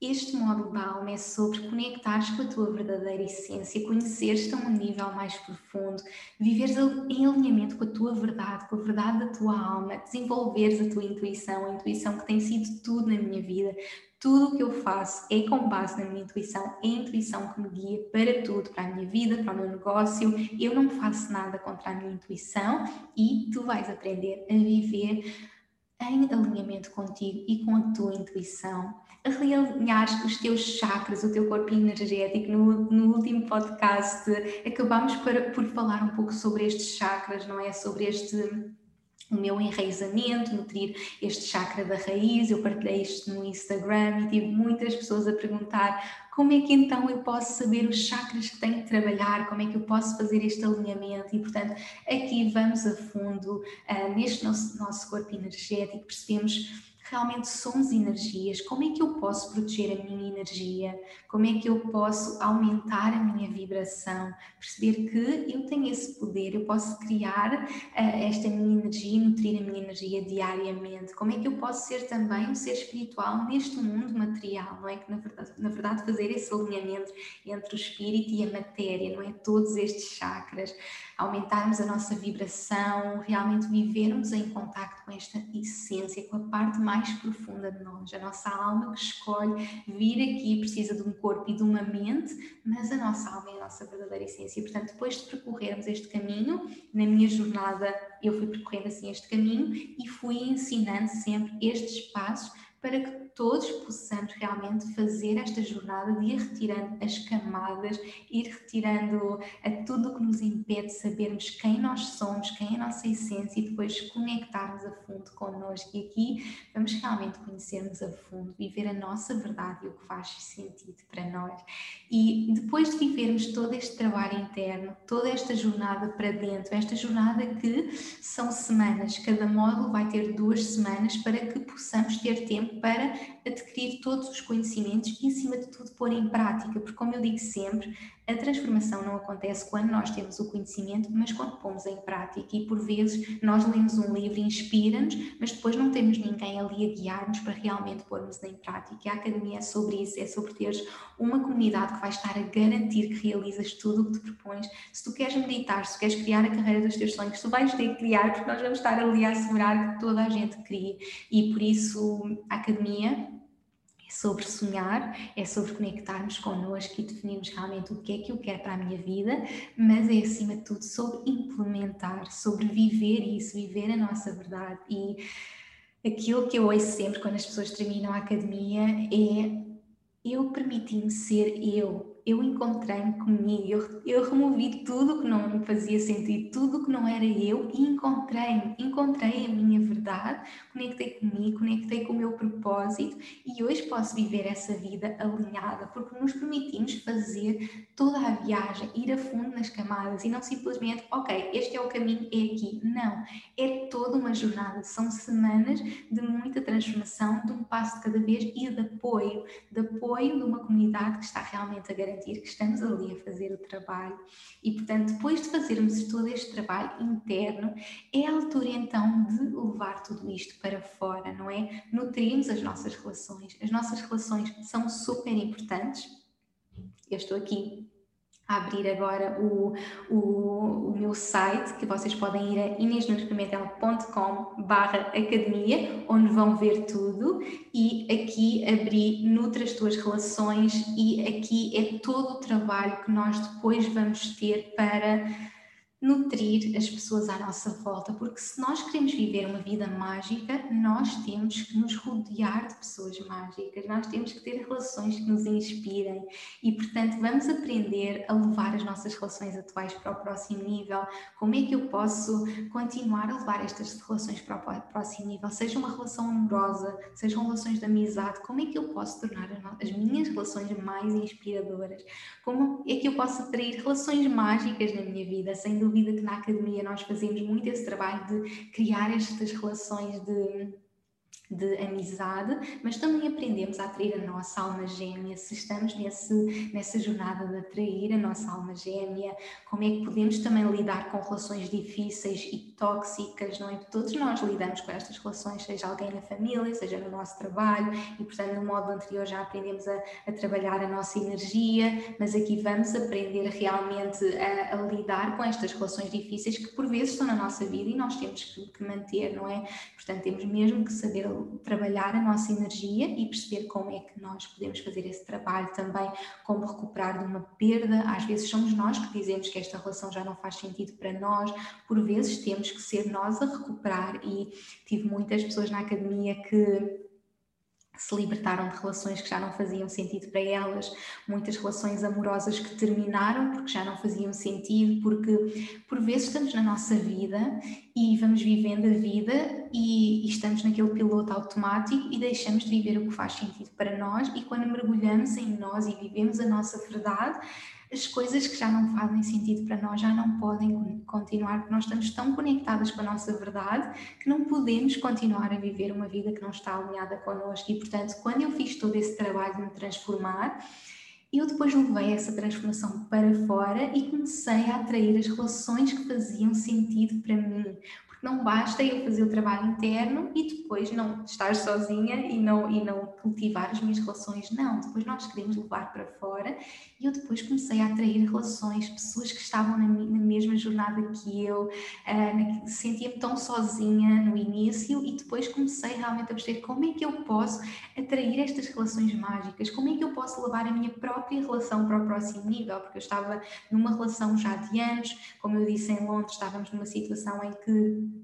este da alma é sobre conectares com a tua verdadeira essência, conheceres-te a um nível mais profundo, viveres em alinhamento com a tua verdade, com a verdade da tua alma, desenvolveres a tua intuição, a intuição que tem sido tudo na minha vida. Tudo o que eu faço é com base na minha intuição, é a intuição que me guia para tudo, para a minha vida, para o meu negócio. Eu não faço nada contra a minha intuição e tu vais aprender a viver em alinhamento contigo e com a tua intuição realinhar os teus chakras, o teu corpo energético. No, no último podcast acabámos por, falar um pouco sobre estes chakras, não é? Sobre este o meu enraizamento, nutrir este chakra da raiz. Eu partilhei isto no Instagram e tive muitas pessoas a perguntar como é que então eu posso saber os chakras que tenho que trabalhar, como é que eu posso fazer este alinhamento e, portanto, aqui vamos a fundo uh, neste nosso, nosso corpo energético, percebemos realmente somos energias, como é que eu posso proteger a minha energia, como é que eu posso aumentar a minha vibração, perceber que eu tenho esse poder, eu posso criar uh, esta minha energia, nutrir a minha energia diariamente, como é que eu posso ser também um ser espiritual neste mundo material, não é? Que na verdade, na verdade fazer esse alinhamento entre o espírito e a matéria, não é? Todos estes chakras aumentarmos a nossa vibração, realmente vivermos em contacto com esta essência, com a parte mais profunda de nós, a nossa alma que escolhe vir aqui, precisa de um corpo e de uma mente, mas a nossa alma é a nossa verdadeira essência. Portanto, depois de percorrermos este caminho, na minha jornada eu fui percorrendo assim este caminho e fui ensinando sempre estes passos para que todos possamos realmente fazer esta jornada de ir retirando as camadas, ir retirando tudo o que nos impede de sabermos quem nós somos, quem é a nossa essência e depois conectarmos a fundo connosco. E aqui vamos realmente conhecermos a fundo, viver a nossa verdade e o que faz sentido para nós. E depois de vivermos todo este trabalho interno, toda esta jornada para dentro, esta jornada que são semanas, cada módulo vai ter duas semanas para que possamos ter tempo para adquirir todos os conhecimentos e, acima de tudo, pôr em prática, porque, como eu digo sempre, a transformação não acontece quando nós temos o conhecimento, mas quando pomos em prática. E por vezes nós lemos um livro e inspira-nos, mas depois não temos ninguém ali a guiar-nos para realmente pormos em prática. E a academia é sobre isso, é sobre teres uma comunidade que vai estar a garantir que realizas tudo o que te propões. Se tu queres meditar, se tu queres criar a carreira dos teus sonhos, tu vais ter que criar, porque nós vamos estar ali a assegurar que toda a gente crie. E por isso a academia sobre sonhar, é sobre conectarmos connosco e definirmos realmente o que é que eu quero para a minha vida, mas é acima de tudo sobre implementar, sobre viver isso, viver a nossa verdade. E aquilo que eu ouço sempre quando as pessoas terminam a academia é eu permiti-me ser eu, eu encontrei-me comigo, eu, eu removi tudo que não me fazia sentido, tudo que não era eu e encontrei-me, encontrei a minha verdade, conectei comigo, conectei com o meu propósito e hoje posso viver essa vida alinhada porque nos permitimos fazer toda a viagem, ir a fundo nas camadas e não simplesmente, ok, este é o caminho, é aqui. Não, é toda uma jornada, são semanas de muita transformação, de um passo de cada vez e de apoio, de apoio de uma comunidade que está realmente a garantir garantir que estamos ali a fazer o trabalho. E, portanto, depois de fazermos todo este trabalho interno, é a altura então de levar tudo isto para fora, não é? Nutrimos as nossas relações. As nossas relações são super importantes. Eu estou aqui abrir agora o, o, o meu site, que vocês podem ir a inesnunespimentel.com barra academia, onde vão ver tudo, e aqui abri Nutra as tuas relações e aqui é todo o trabalho que nós depois vamos ter para nutrir as pessoas à nossa volta, porque se nós queremos viver uma vida mágica, nós temos que nos rodear de pessoas mágicas, nós temos que ter relações que nos inspirem e, portanto, vamos aprender a levar as nossas relações atuais para o próximo nível. Como é que eu posso continuar a levar estas relações para o próximo nível? Seja uma relação amorosa, sejam relações de amizade, como é que eu posso tornar as minhas relações mais inspiradoras? Como é que eu posso atrair relações mágicas na minha vida, sem dúvida que na academia nós fazemos muito esse trabalho de criar estas relações de de amizade, mas também aprendemos a atrair a nossa alma gêmea. Se estamos nesse, nessa jornada de atrair a nossa alma gêmea, como é que podemos também lidar com relações difíceis e tóxicas, não é? Todos nós lidamos com estas relações, seja alguém na família, seja no nosso trabalho, e portanto, no modo anterior já aprendemos a, a trabalhar a nossa energia, mas aqui vamos aprender realmente a, a, lidar com estas relações difíceis que por vezes estão na nossa vida e nós temos que, que manter, não é? Portanto, temos mesmo que saber trabalhar a nossa energia e perceber como é que nós podemos fazer esse trabalho também, como recuperar de uma perda. Às vezes somos nós que dizemos que esta relação já não faz sentido para nós, por vezes temos que ser nós a recuperar. E tive muitas pessoas na academia que se libertaram de relações que já não faziam sentido para elas, muitas relações amorosas que terminaram porque já não faziam sentido, porque por vezes estamos na nossa vida e vamos vivendo a vida e, e estamos naquele piloto automático e deixamos de viver o que faz sentido para nós e quando mergulhamos em nós e vivemos a nossa verdade, as coisas que já não fazem sentido para nós já não podem continuar, porque nós estamos tão conectadas com a nossa verdade que não podemos continuar a viver uma vida que não está alinhada connosco. E, portanto, quando eu fiz todo esse trabalho de me transformar, eu depois levei essa transformação para fora e comecei a atrair as relações que faziam sentido para mim, não basta eu fazer o trabalho interno e depois não estar sozinha e não, e não cultivar as minhas relações. Não, depois nós queremos levar para fora e eu depois comecei a atrair relações, pessoas que estavam na, na mesma jornada que eu, uh, sentia-me tão sozinha no início e depois comecei realmente a perceber como é que eu posso atrair estas relações mágicas, como é que eu posso levar a minha própria relação para o próximo nível, porque eu estava numa relação já de anos, como eu disse em Londres, estávamos numa situação em que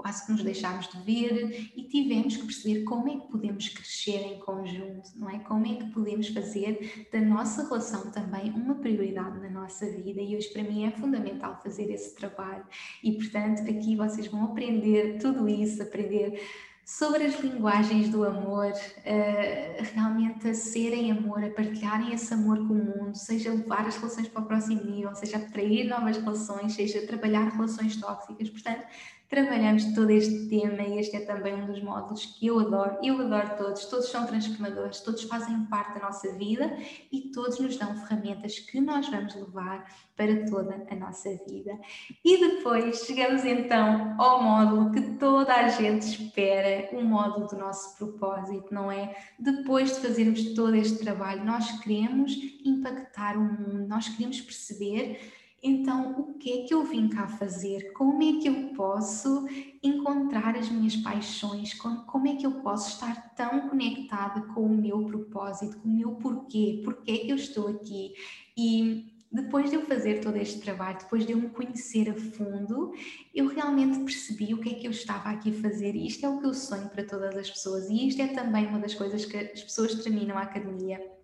quase que nos deixámos de ver e tivemos que perceber como é que podemos crescer em conjunto, não é? Como é que podemos fazer da nossa relação também uma prioridade na nossa vida e hoje para mim é fundamental fazer esse trabalho e portanto aqui vocês vão aprender tudo isso, aprender sobre as linguagens do amor, uh, realmente a serem amor, a partilharem esse amor com o mundo, seja levar as relações para o próximo nível, seja atrair novas relações, seja trabalhar relações tóxicas. Portanto, trabalhamos todo este tema e este é também um dos módulos que eu adoro. Eu adoro todos, todos são transformadores, todos fazem parte da nossa vida e todos nos dão ferramentas que nós vamos levar para toda a nossa vida. E depois chegamos então ao módulo que toda a gente espera, o módulo do nosso propósito, não é? Depois de fazermos todo este trabalho, nós queremos impactar o mundo, nós queremos perceber então, o que é que eu vim cá fazer? Como é que eu posso encontrar as minhas paixões? Como, é que eu posso estar tão conectada com o meu propósito, com o meu porquê? Porquê é que eu estou aqui? E depois de eu fazer todo este trabalho, depois de eu me conhecer a fundo, eu realmente percebi o que é que eu estava aqui a fazer. E isto é o que eu sonho para todas as pessoas. E isto é também uma das coisas que as pessoas terminam a academia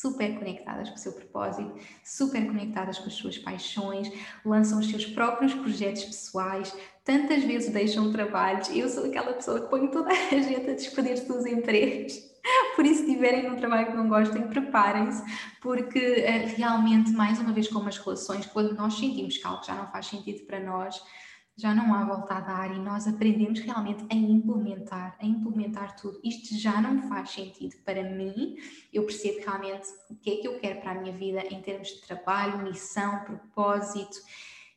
super conectadas com o seu propósito, super conectadas com as suas paixões, lançam os seus próprios projetos pessoais, tantas vezes deixam trabalhos. Eu sou aquela pessoa que põe toda a gente a despedir-se dos empregos. Por isso, se tiverem um trabalho que não gostem, preparem-se, porque uh, realmente, mais uma vez, como as relações, quando nós sentimos que algo já não faz sentido para nós, já não há volta a dar e nós aprendemos realmente a implementar, a implementar tudo. Isto já não faz sentido para mim, eu percebo realmente o que é que eu quero para a minha vida em termos de trabalho, missão, propósito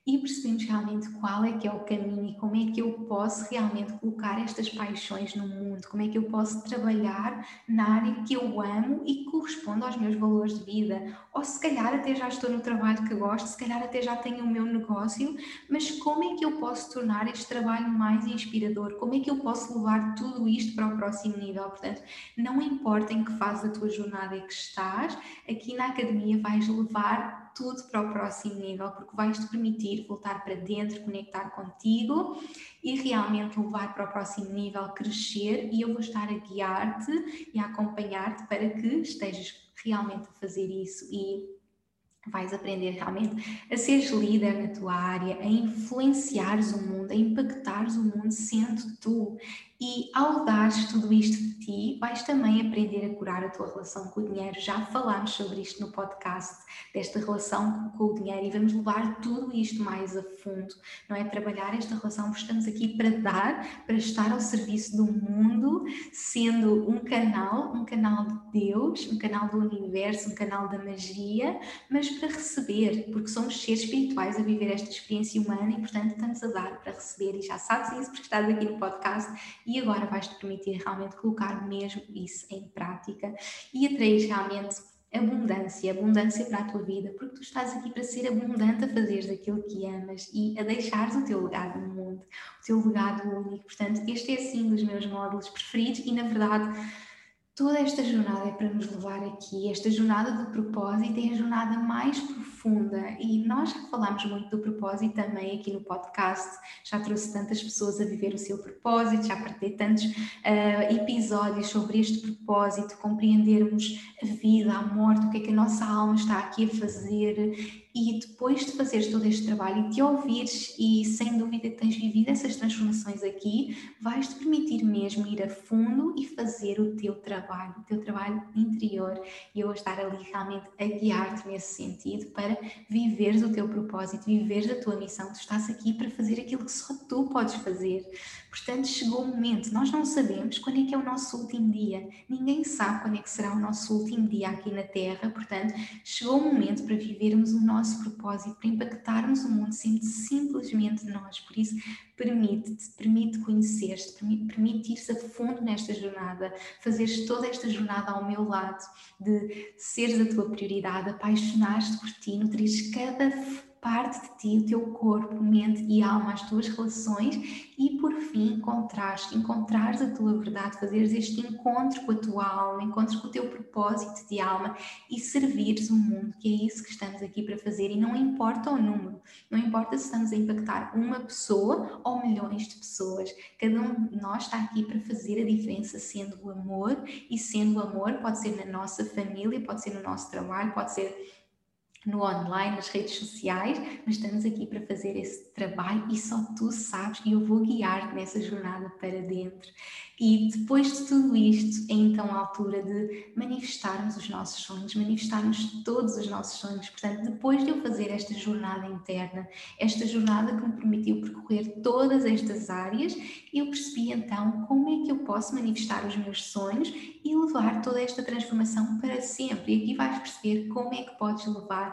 e percebemos realmente qual é que é o caminho e como é que eu posso realmente colocar estas paixões no mundo, como é que eu posso trabalhar na área que eu amo e que corresponde aos meus valores de vida. Ou se calhar até já estou no trabalho que gosto, se calhar até já tenho o meu negócio, mas como é que eu posso tornar este trabalho mais inspirador? Como é que eu posso levar tudo isto para o próximo nível? Portanto, não importa em que fase da tua jornada é que estás, aqui na academia vais levar tudo para o próximo nível, porque vais-te permitir voltar para dentro, conectar contigo e realmente levar para o próximo nível, crescer. E eu vou estar a guiar-te e a acompanhar-te para que estejas realmente a fazer isso e vais aprender realmente a seres líder na tua área, a influenciares o mundo, a impactares o mundo sendo tu. E ao dares tudo isto de ti, vais também aprender a curar a tua relação com o dinheiro. Já falámos sobre isto no podcast, desta relação com o dinheiro, e vamos levar tudo isto mais a fundo, não é? Trabalhar esta relação, porque estamos aqui para dar, para estar ao serviço do mundo, sendo um canal, um canal de Deus, um canal do universo, um canal da magia, mas para receber, porque somos seres espirituais a viver esta experiência humana e, portanto, estamos a dar para receber. E já sabes isso porque estás aqui no podcast e agora vais-te permitir realmente colocar mesmo isso em prática e atrair realmente abundância, abundância para a tua vida, porque tu estás aqui para ser abundante a fazeres aquilo que amas e a deixares o teu legado no mundo, o teu legado único. Portanto, este é sim dos meus módulos preferidos e, na verdade, toda esta jornada é para nos levar aqui. Esta jornada do propósito é a jornada mais profunda e nós já falámos muito do propósito também aqui no podcast. Já trouxe tantas pessoas a viver o seu propósito, já partilhei tantos uh, episódios sobre este propósito, compreendermos a vida, a morte, o que é que a nossa alma está aqui a fazer. E depois de fazeres todo este trabalho e te ouvires e sem dúvida tens vivido essas transformações aqui, vais-te permitir mesmo ir a fundo e fazer o teu trabalho, o teu trabalho interior. E eu estar ali realmente a guiar-te nesse sentido para viveres o teu propósito, viveres a tua missão. Tu estás aqui para fazer aquilo que só tu podes fazer. Portanto, chegou o momento, nós não sabemos quando é que é o nosso último dia, ninguém sabe quando é que será o nosso último dia aqui na Terra, portanto, chegou o momento para vivermos o nosso propósito, para impactarmos o mundo sendo simplesmente nós. Por isso, permite-te, permite conhecer-te, permite, ir-se a fundo nesta jornada, fazeres toda esta jornada ao meu lado, de seres a tua prioridade, apaixonares-te por ti, nutrires cada parte de ti, o teu corpo, mente e alma, as tuas relações e por fim encontrares, encontrares a tua verdade, fazeres este encontro com a tua alma, encontros com o teu propósito de alma e servires o mundo, que é isso que estamos aqui para fazer. E não importa o número, não importa se estamos a impactar uma pessoa ou milhões de pessoas, cada um de nós está aqui para fazer a diferença sendo o amor e sendo o amor pode ser na nossa família, pode ser no nosso trabalho, pode ser no online, nas redes sociais, mas estamos aqui para fazer esse trabalho e só tu sabes e eu vou guiar-te nessa jornada para dentro. E depois de tudo isto, é então a altura de manifestarmos os nossos sonhos, manifestarmos todos os nossos sonhos. Portanto, depois de eu fazer esta jornada interna, esta jornada que me permitiu percorrer todas estas áreas, eu percebi então como é que eu posso manifestar os meus sonhos e levar toda esta transformação para sempre. E aqui vais perceber como é que podes levar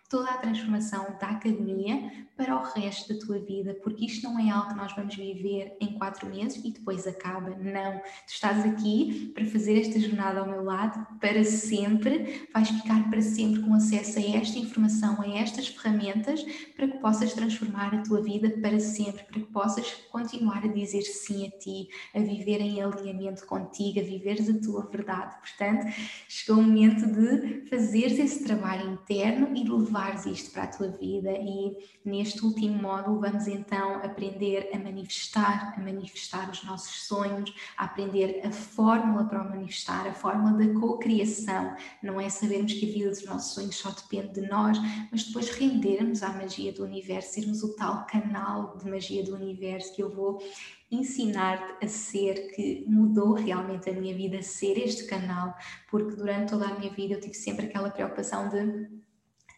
toda a transformação da academia para o resto da tua vida, porque isto não é algo que nós vamos viver em quatro meses e depois acaba. Não. Tu estás aqui para fazer esta jornada ao meu lado para sempre, vais ficar para sempre com acesso a esta informação, a estas ferramentas, para que possas transformar a tua vida para sempre, para que possas continuar a dizer sim a ti, a viver em alinhamento contigo, a viveres a tua verdade. Portanto, chegou o momento de fazeres esse trabalho interno e levares isto para a tua vida e neste último módulo vamos então aprender a manifestar, a manifestar os nossos sonhos, a aprender a fórmula para o manifestar, a fórmula da co-criação. Não é sabermos que a vida dos nossos sonhos só depende de nós, mas depois rendermos à magia do universo, sermos o tal canal de magia do universo que eu vou ensinar-te a ser, que mudou realmente a minha vida, ser este canal, porque durante toda a minha vida eu tive sempre aquela preocupação de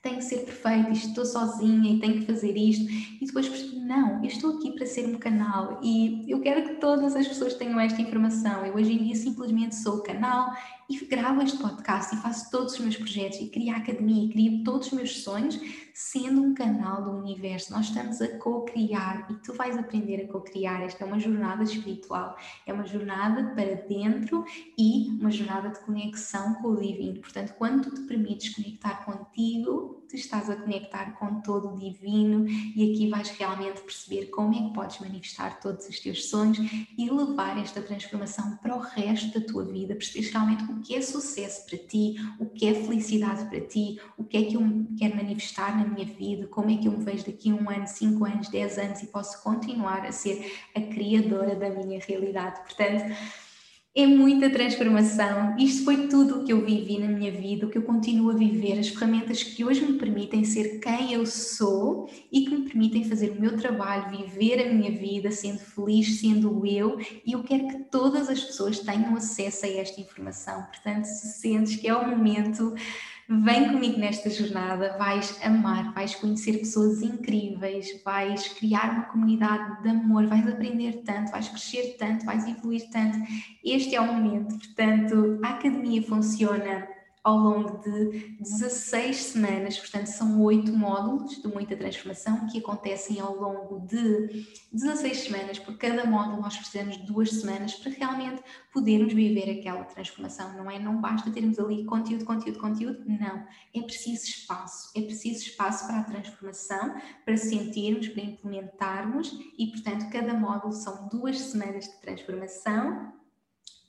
tenho que ser perfeita, estou sozinha e tenho que fazer isto. E depois percebi, não, eu estou aqui para ser um canal e eu quero que todas as pessoas tenham esta informação. Eu hoje em dia simplesmente sou o canal e gravo este podcast e faço todos os meus projetos e crio a academia e crio todos os meus sonhos sendo um canal do universo. Nós estamos a co-criar e tu vais aprender a co-criar. Esta é uma jornada espiritual, é uma jornada para dentro e uma jornada de conexão com o divino. Portanto, quando tu te permites conectar contigo, estás a conectar com todo o divino e aqui vais realmente perceber como é que podes manifestar todos os teus sonhos e levar esta transformação para o resto da tua vida, perceberes realmente o que é sucesso para ti, o que é felicidade para ti, o que é que eu quero manifestar na minha vida, como é que eu me vejo daqui a um ano, cinco anos, dez anos e posso continuar a ser a criadora da minha realidade. Portanto, é muita transformação. Isto foi tudo o que eu vivi na minha vida, o que eu continuo a viver, as ferramentas que hoje me permitem ser quem eu sou e que me permitem fazer o meu trabalho, viver a minha vida, sendo feliz, sendo eu. E eu quero que todas as pessoas tenham acesso a esta informação. Portanto, se sentes que é o momento Vem comigo nesta jornada, vais amar, vais conhecer pessoas incríveis, vais criar uma comunidade de amor, vais aprender tanto, vais crescer tanto, vais evoluir tanto. Este é o momento, portanto, a academia funciona ao longo de 16 semanas, portanto, são oito módulos de muita transformação que acontecem ao longo de 16 semanas. Por cada módulo, nós precisamos de duas semanas para realmente podermos viver aquela transformação. Não é? Não basta termos ali conteúdo, conteúdo, conteúdo. Não. É preciso espaço. É preciso espaço para a transformação, para sentirmos, para implementarmos e, portanto, cada módulo são duas semanas de transformação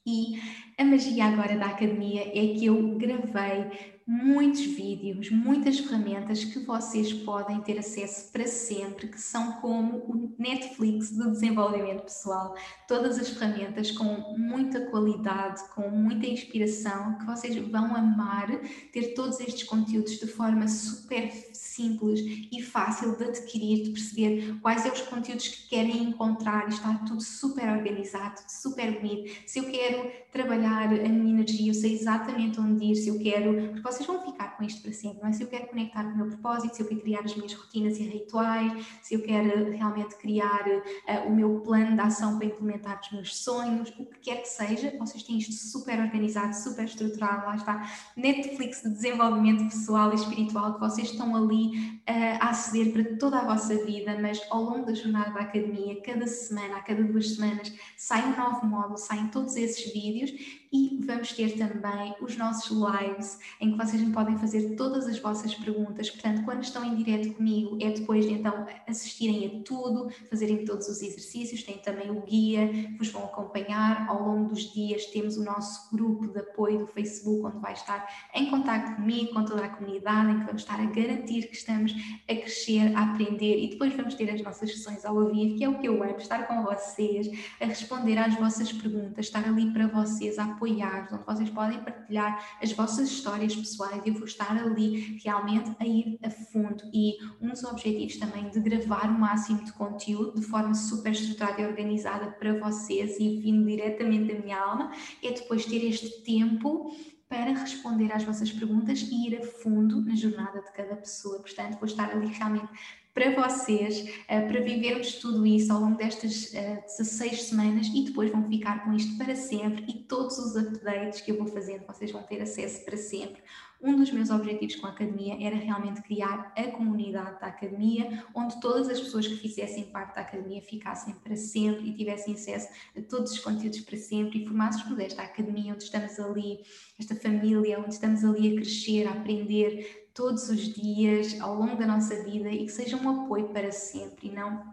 e a magia agora da academia é que eu gravei muitos vídeos, muitas ferramentas que vocês podem ter acesso para sempre, que são como o Netflix do desenvolvimento pessoal. Todas as ferramentas com muita qualidade, com muita inspiração, que vocês vão amar ter todos estes conteúdos de forma super simples e fácil de adquirir, de perceber quais são os conteúdos que querem encontrar. Está tudo super organizado, super bonito. Se eu quero trabalhar a minha energia, eu sei exatamente onde ir, se eu quero, porque vocês vão ficar com isto para sempre, não é? Se eu quero conectar com o meu propósito, se eu quero criar as minhas rotinas e rituais, se eu quero realmente criar uh, o meu plano de ação para implementar os meus sonhos, o que quer que seja, vocês têm isto super organizado, super estruturado, lá está, Netflix de desenvolvimento pessoal e espiritual que vocês estão ali uh, a aceder para toda a vossa vida, mas ao longo da jornada da academia, cada semana, a cada duas semanas, sai um novo módulo, saem todos esses vídeos e vamos ter também os nossos lives em que vocês me podem fazer todas as vossas perguntas. Portanto, quando estão em direto comigo, é depois de então assistirem a tudo, fazerem todos os exercícios, tem também o guia que vos vão acompanhar ao longo dos dias. Temos o nosso grupo de apoio do Facebook, onde vai estar em contato comigo, com toda a comunidade, em que vamos estar a garantir que estamos a crescer, a aprender e depois vamos ter as nossas sessões ao vivo, que é o que eu amo, estar com vocês, a responder às vossas perguntas, estar ali para vocês, a apoiar, onde vocês podem partilhar as vossas histórias pessoais eu vou estar ali realmente a ir a fundo. E um dos objetivos também de gravar o máximo de conteúdo de forma super estruturada e organizada para vocês e vindo diretamente da minha alma é depois ter este tempo para responder às vossas perguntas e ir a fundo na jornada de cada pessoa. Portanto, vou estar ali realmente para vocês, eh, para vivermos tudo isso ao longo destas 16 eh, semanas e depois vão ficar com isto para sempre e todos os updates que eu vou fazendo vocês vão ter acesso para sempre. Um dos meus objetivos com a academia era realmente criar a comunidade da academia, onde todas as pessoas que fizessem parte da academia ficassem para sempre e tivessem acesso a todos os conteúdos para sempre e formasses por esta academia onde estamos ali, esta família, onde estamos ali a crescer, a aprender, todos os dias, ao longo da nossa vida e que seja um apoio para sempre e não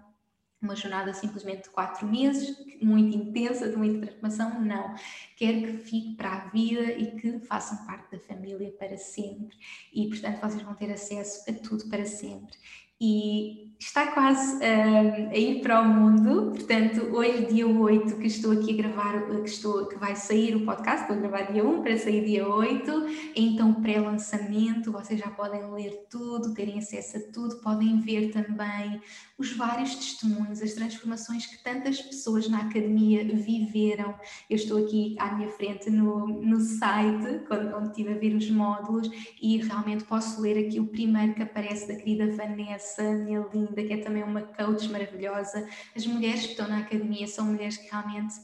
uma jornada simplesmente de quatro meses, muito intensa, de muita transformação, não. Quero que fique para a vida e que façam parte da família para sempre. E, portanto, vocês vão ter acesso a tudo para sempre e está quase uh, a ir para o mundo. Portanto, hoje, dia 8, que estou aqui a gravar, que, estou, que vai sair o podcast, a gravar dia 1 para sair dia 8, então pré-lançamento, vocês já podem ler tudo, terem acesso a tudo, podem ver também os vários testemunhos, as transformações que tantas pessoas na academia viveram. Eu estou aqui à minha frente no, no site, quando, onde estive a ver os módulos, e realmente posso ler aqui o primeiro que aparece da querida Vanessa Minha linda, que é também uma coach maravilhosa. As mulheres que estão na academia são mulheres que realmente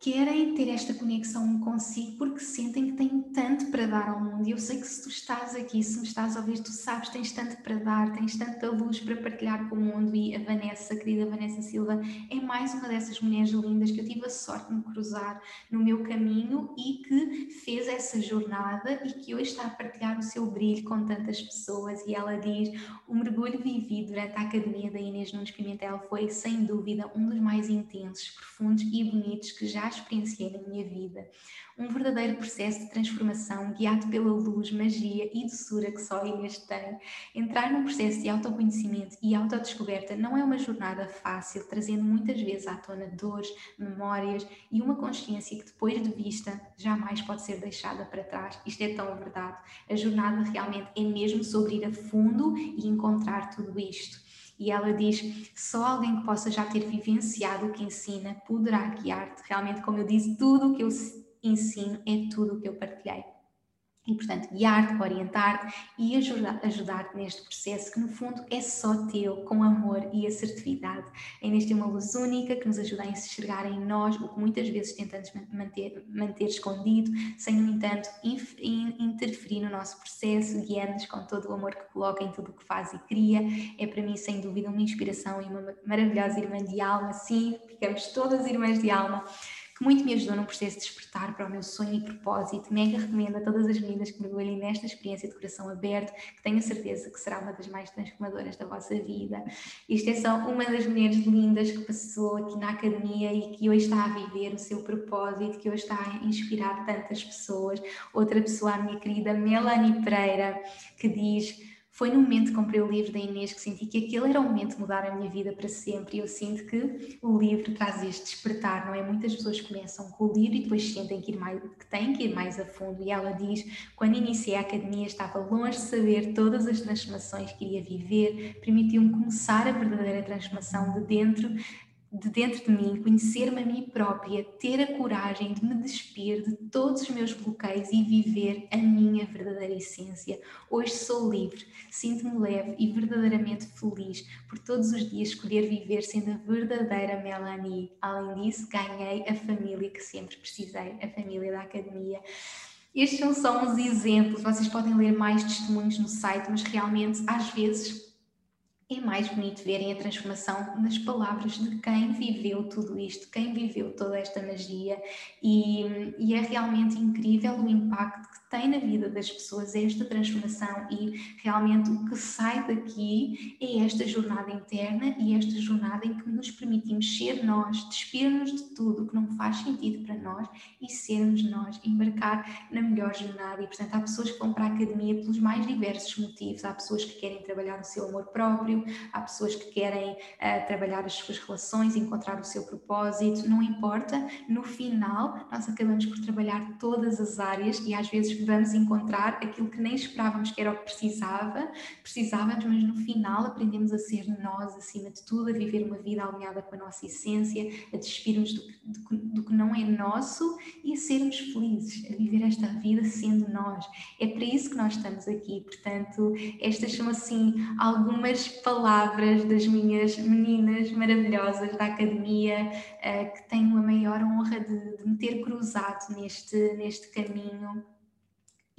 querem ter esta conexão consigo porque sentem que têm tanto para dar ao mundo. E eu sei que se tu estás aqui, se me estás a ouvir, tu sabes, tens tanto para dar, tens tanta luz para partilhar com o mundo. E a Vanessa, a querida Vanessa Silva, é mais uma dessas mulheres lindas que eu tive a sorte de me cruzar no meu caminho e que fez essa jornada e que hoje está a partilhar o seu brilho com tantas pessoas. E ela diz: o mergulho vivido durante a Academia da Inês Nunes Pimentel foi, sem dúvida, um dos mais intensos, profundos e bonitos que já experienciei na minha vida. Um verdadeiro processo de transformação guiado pela luz, magia e doçura que só Inês tem. Entrar num processo de autoconhecimento e autodescoberta não é uma jornada fácil, trazendo muitas vezes à tona dores, memórias e uma consciência que depois de vista jamais pode ser deixada para trás. Isto é tão verdade. A jornada realmente é mesmo sobre ir a fundo e encontrar tudo isto. E ela diz: só alguém que possa já ter vivenciado o que ensina poderá guiar-te. Realmente, como eu disse, tudo o que eu ensino é tudo o que eu partilhei e, portanto, guiar-te, orientar-te e ajudar-te ajudar neste processo que, no fundo, é só teu, com amor e assertividade. A Inês tem uma luz única que nos ajuda a enxergar em nós o que muitas vezes tentamos manter, manter escondido, sem, no entanto, interferir no nosso processo, guiando-nos com todo o amor que coloca em tudo o que faz e cria. É para mim, sem dúvida, uma inspiração e uma maravilhosa irmã de alma. Sim, ficamos todas irmãs de alma que muito me ajudou num processo de despertar para o meu sonho e propósito. Mega recomendo a todas as meninas que mergulhem nesta experiência de coração aberto, que tenho certeza que será uma das mais transformadoras da vossa vida. Isto é só uma das mulheres lindas que passou aqui na academia e que hoje está a viver o seu propósito, que hoje está a inspirar tantas pessoas. Outra pessoa, a minha querida Melanie Pereira, que diz foi no momento que comprei o livro da Inês que senti que aquele era o momento de mudar a minha vida para sempre. E eu sinto que o livro traz este despertar, não é? Muitas pessoas começam com o livro e depois sentem que, ir mais, que têm que ir mais a fundo. E ela diz: quando iniciei a academia, estava longe de saber todas as transformações que iria viver, permitiu-me começar a verdadeira transformação de dentro de dentro de mim, conhecer-me a mim própria, ter a coragem de me despir de todos os meus bloqueios e viver a minha verdadeira essência. Hoje sou livre, sinto-me leve e verdadeiramente feliz por todos os dias escolher viver sendo a verdadeira Melanie. Além disso, ganhei a família que sempre precisei, a família da academia. Estes são só uns exemplos, vocês podem ler mais testemunhos no site, mas realmente às vezes é mais bonito verem a transformação nas palavras de quem viveu tudo isto, quem viveu toda esta magia, e, e, é realmente incrível o impacto que tem na vida das pessoas esta transformação. E realmente o que sai daqui é esta jornada interna e esta jornada em que nos permitimos ser nós, despir-nos de tudo que não faz sentido para nós e sermos nós, embarcar na melhor jornada. E portanto, há pessoas que vão para a academia pelos mais diversos motivos, há pessoas que querem trabalhar o seu amor próprio há pessoas que querem uh, trabalhar as suas relações, encontrar o seu propósito, não importa, no final nós acabamos por trabalhar todas as áreas e às vezes vamos encontrar aquilo que nem esperávamos que era o que precisava, precisávamos, mas no final aprendemos a ser nós acima de tudo, a viver uma vida alinhada com a nossa essência, a despirmos do, do, do que não é nosso e a sermos felizes, a viver esta vida sendo nós. É para isso que nós estamos aqui, portanto, estas são assim algumas palavras das minhas meninas maravilhosas da academia, uh, que tenho a maior honra de, de me ter cruzado neste, neste caminho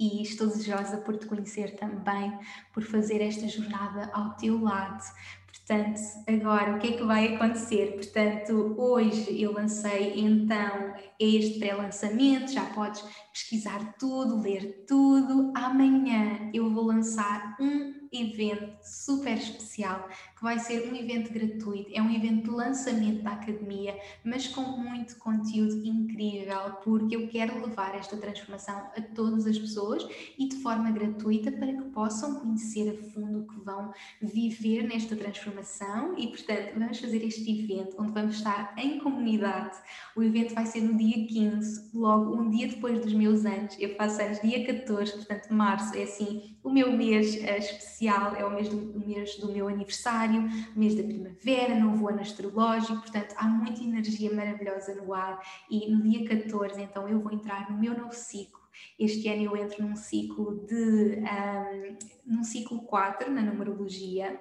e estou desejosa por te conhecer também, por fazer esta jornada ao teu lado. Portanto, agora o que é que vai acontecer? Portanto, hoje eu lancei então este pré-lançamento, já podes pesquisar tudo, ler tudo. Amanhã eu vou lançar um evento super especial, que vai ser um evento gratuito, é um evento de lançamento da academia, mas com muito conteúdo incrível, porque eu quero levar esta transformação a todas as pessoas e de forma gratuita para que possam conhecer a fundo o que vão viver nesta transformação e, portanto, vamos fazer este evento onde vamos estar em comunidade. O evento vai ser no dia 15, logo um dia depois dos meus anos. Eu faço anos dia 14, portanto, março é assim o meu mês uh, especial, é o mês do, o mês do meu aniversário, o mês da primavera, novo ano astrológico, portanto há muita energia maravilhosa no ar. E no dia 14 então eu vou entrar no meu novo ciclo. Este ano eu entro num ciclo de um, num ciclo 4 na numerologia.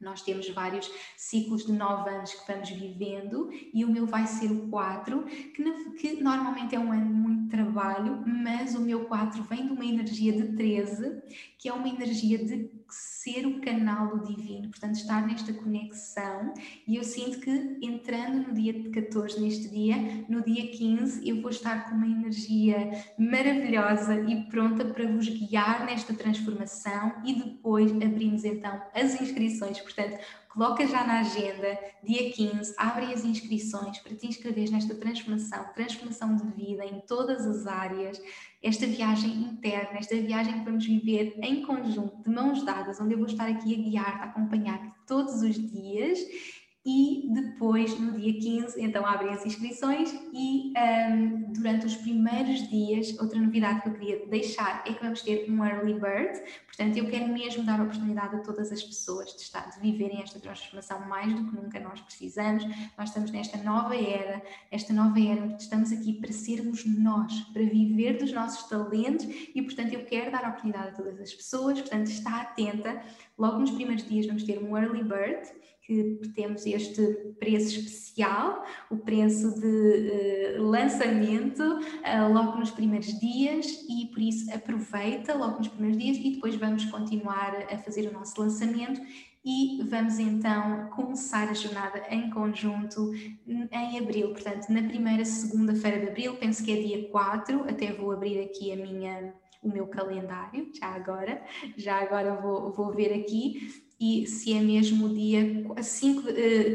Nós temos vários ciclos de nove anos que vamos vivendo e o meu vai ser o 4, que, que, normalmente é um ano muito trabalho, mas o meu 4 vem de uma energia de 13, que é uma energia de ser o canal do divino, portanto, estar nesta conexão. E eu sinto que entrando no dia 14, neste dia, no dia 15, eu vou estar com uma energia maravilhosa e pronta para vos guiar nesta transformação e depois abrimos então as inscrições. Portanto, coloca já na agenda, dia 15, abre as inscrições para te inscrever nesta transformação, transformação de vida em todas as áreas, esta viagem interna, esta viagem que vamos viver em conjunto, de mãos dadas, onde eu vou estar aqui a guiar-te, a acompanhar-te todos os dias e depois, no dia 15, então abrem as inscrições e um, durante os primeiros dias, outra novidade que eu queria deixar é que vamos ter um early bird, portanto eu quero mesmo dar a oportunidade a todas as pessoas de, estar, de viverem esta transformação mais do que nunca. Nós precisamos, nós estamos nesta nova era, esta nova era estamos aqui para sermos nós, para viver dos nossos talentos. E portanto eu quero dar a oportunidade a todas as pessoas, portanto está atenta, logo nos primeiros dias vamos ter um early bird, que temos este preço especial, o preço de uh, lançamento uh, logo nos primeiros dias e por isso aproveita logo nos primeiros dias e depois vamos continuar a fazer o nosso lançamento e vamos então começar a jornada em conjunto em abril, portanto na primeira segunda-feira de abril, penso que é dia 4, até vou abrir aqui a minha o meu calendário, já agora, já agora vou, vou ver aqui, e se é mesmo o dia 5,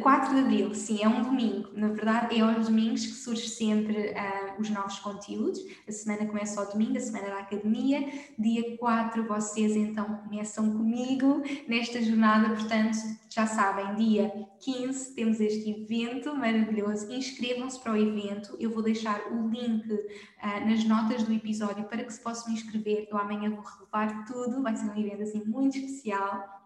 4 eh, de abril, sim, é um domingo. Na verdade, é aos domingos que surge sempre uh, os novos conteúdos. A semana começa ao domingo, a semana da academia. Dia 4, vocês então começam comigo nesta jornada. Portanto, já sabem, dia 15 temos este evento maravilhoso. Inscrevam-se para o evento. Eu vou deixar o link uh, nas notas do episódio para que se possam inscrever. Eu amanhã vou relevar tudo. Vai ser um evento assim muito especial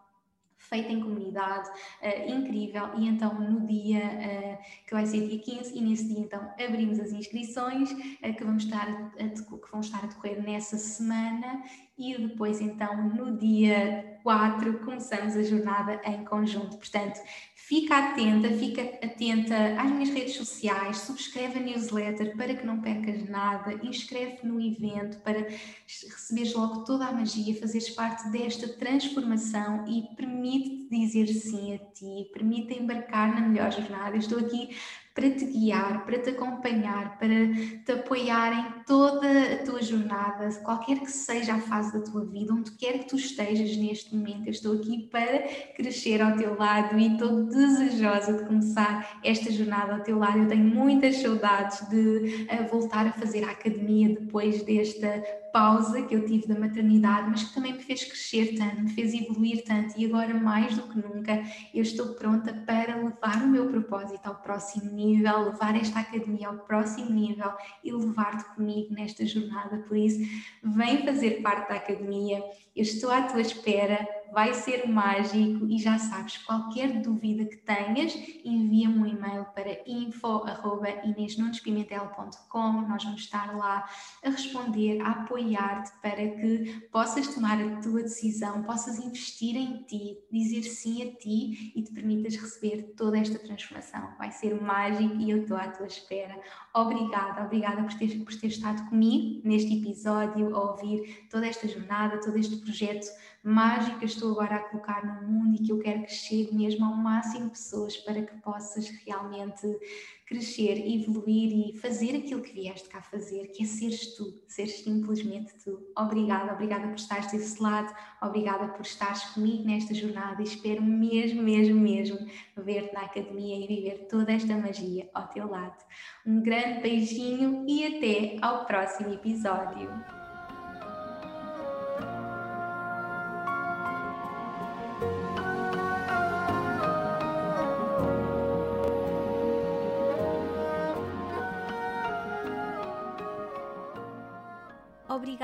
feita em comunidade, uh, incrível. E então, no dia uh, que vai ser dia 15, e nesse dia, então, abrimos as inscrições uh, que, vamos estar a, que vão estar a decorrer nessa semana. E depois, então, no dia 4, começamos a jornada em conjunto. Portanto, Fica atenta, fica atenta às minhas redes sociais, subscreve a newsletter para que não percas nada, inscreve no evento para receberes logo toda a magia, fazeres parte desta transformação e permite-te dizer sim a ti, permite embarcar na melhor jornada. Eu estou aqui para te guiar, para te acompanhar, para te apoiar em toda a tua jornada, qualquer que seja a fase da tua vida, onde quer que tu estejas neste momento. Eu estou aqui para crescer ao teu lado e estou desejosa de começar esta jornada ao teu lado. Eu tenho muitas saudades de uh, voltar a fazer a academia depois desta pausa que eu tive da maternidade, mas que também me fez crescer tanto, me fez evoluir tanto e agora mais do que nunca eu estou pronta para levar o meu propósito ao próximo nível, levar esta academia ao próximo nível e levar-te comigo nesta jornada. Por isso, vem fazer parte da academia, eu estou à tua espera vai ser mágico e já sabes, qualquer dúvida que tenhas, envia-me um e-mail para info.inesnunespimentel.com nós vamos estar lá a responder, a apoiar-te para que possas tomar a tua decisão, possas investir em ti, dizer sim a ti e te permitas receber toda esta transformação. Vai ser mágico e eu estou à tua espera. Obrigada, obrigada por ter, por ter estado comigo neste episódio, a ouvir toda esta jornada, todo este projeto mágica estou agora a colocar no mundo e que eu quero que chegue mesmo ao máximo pessoas para que possas realmente crescer, evoluir e fazer aquilo que vieste cá fazer, que é seres tu, seres simplesmente tu. Obrigada, obrigada por estares desse lado, obrigada por estares comigo nesta jornada e espero mesmo, mesmo, mesmo ver-te na academia e viver toda esta magia ao teu lado. Um grande beijinho e até ao próximo episódio.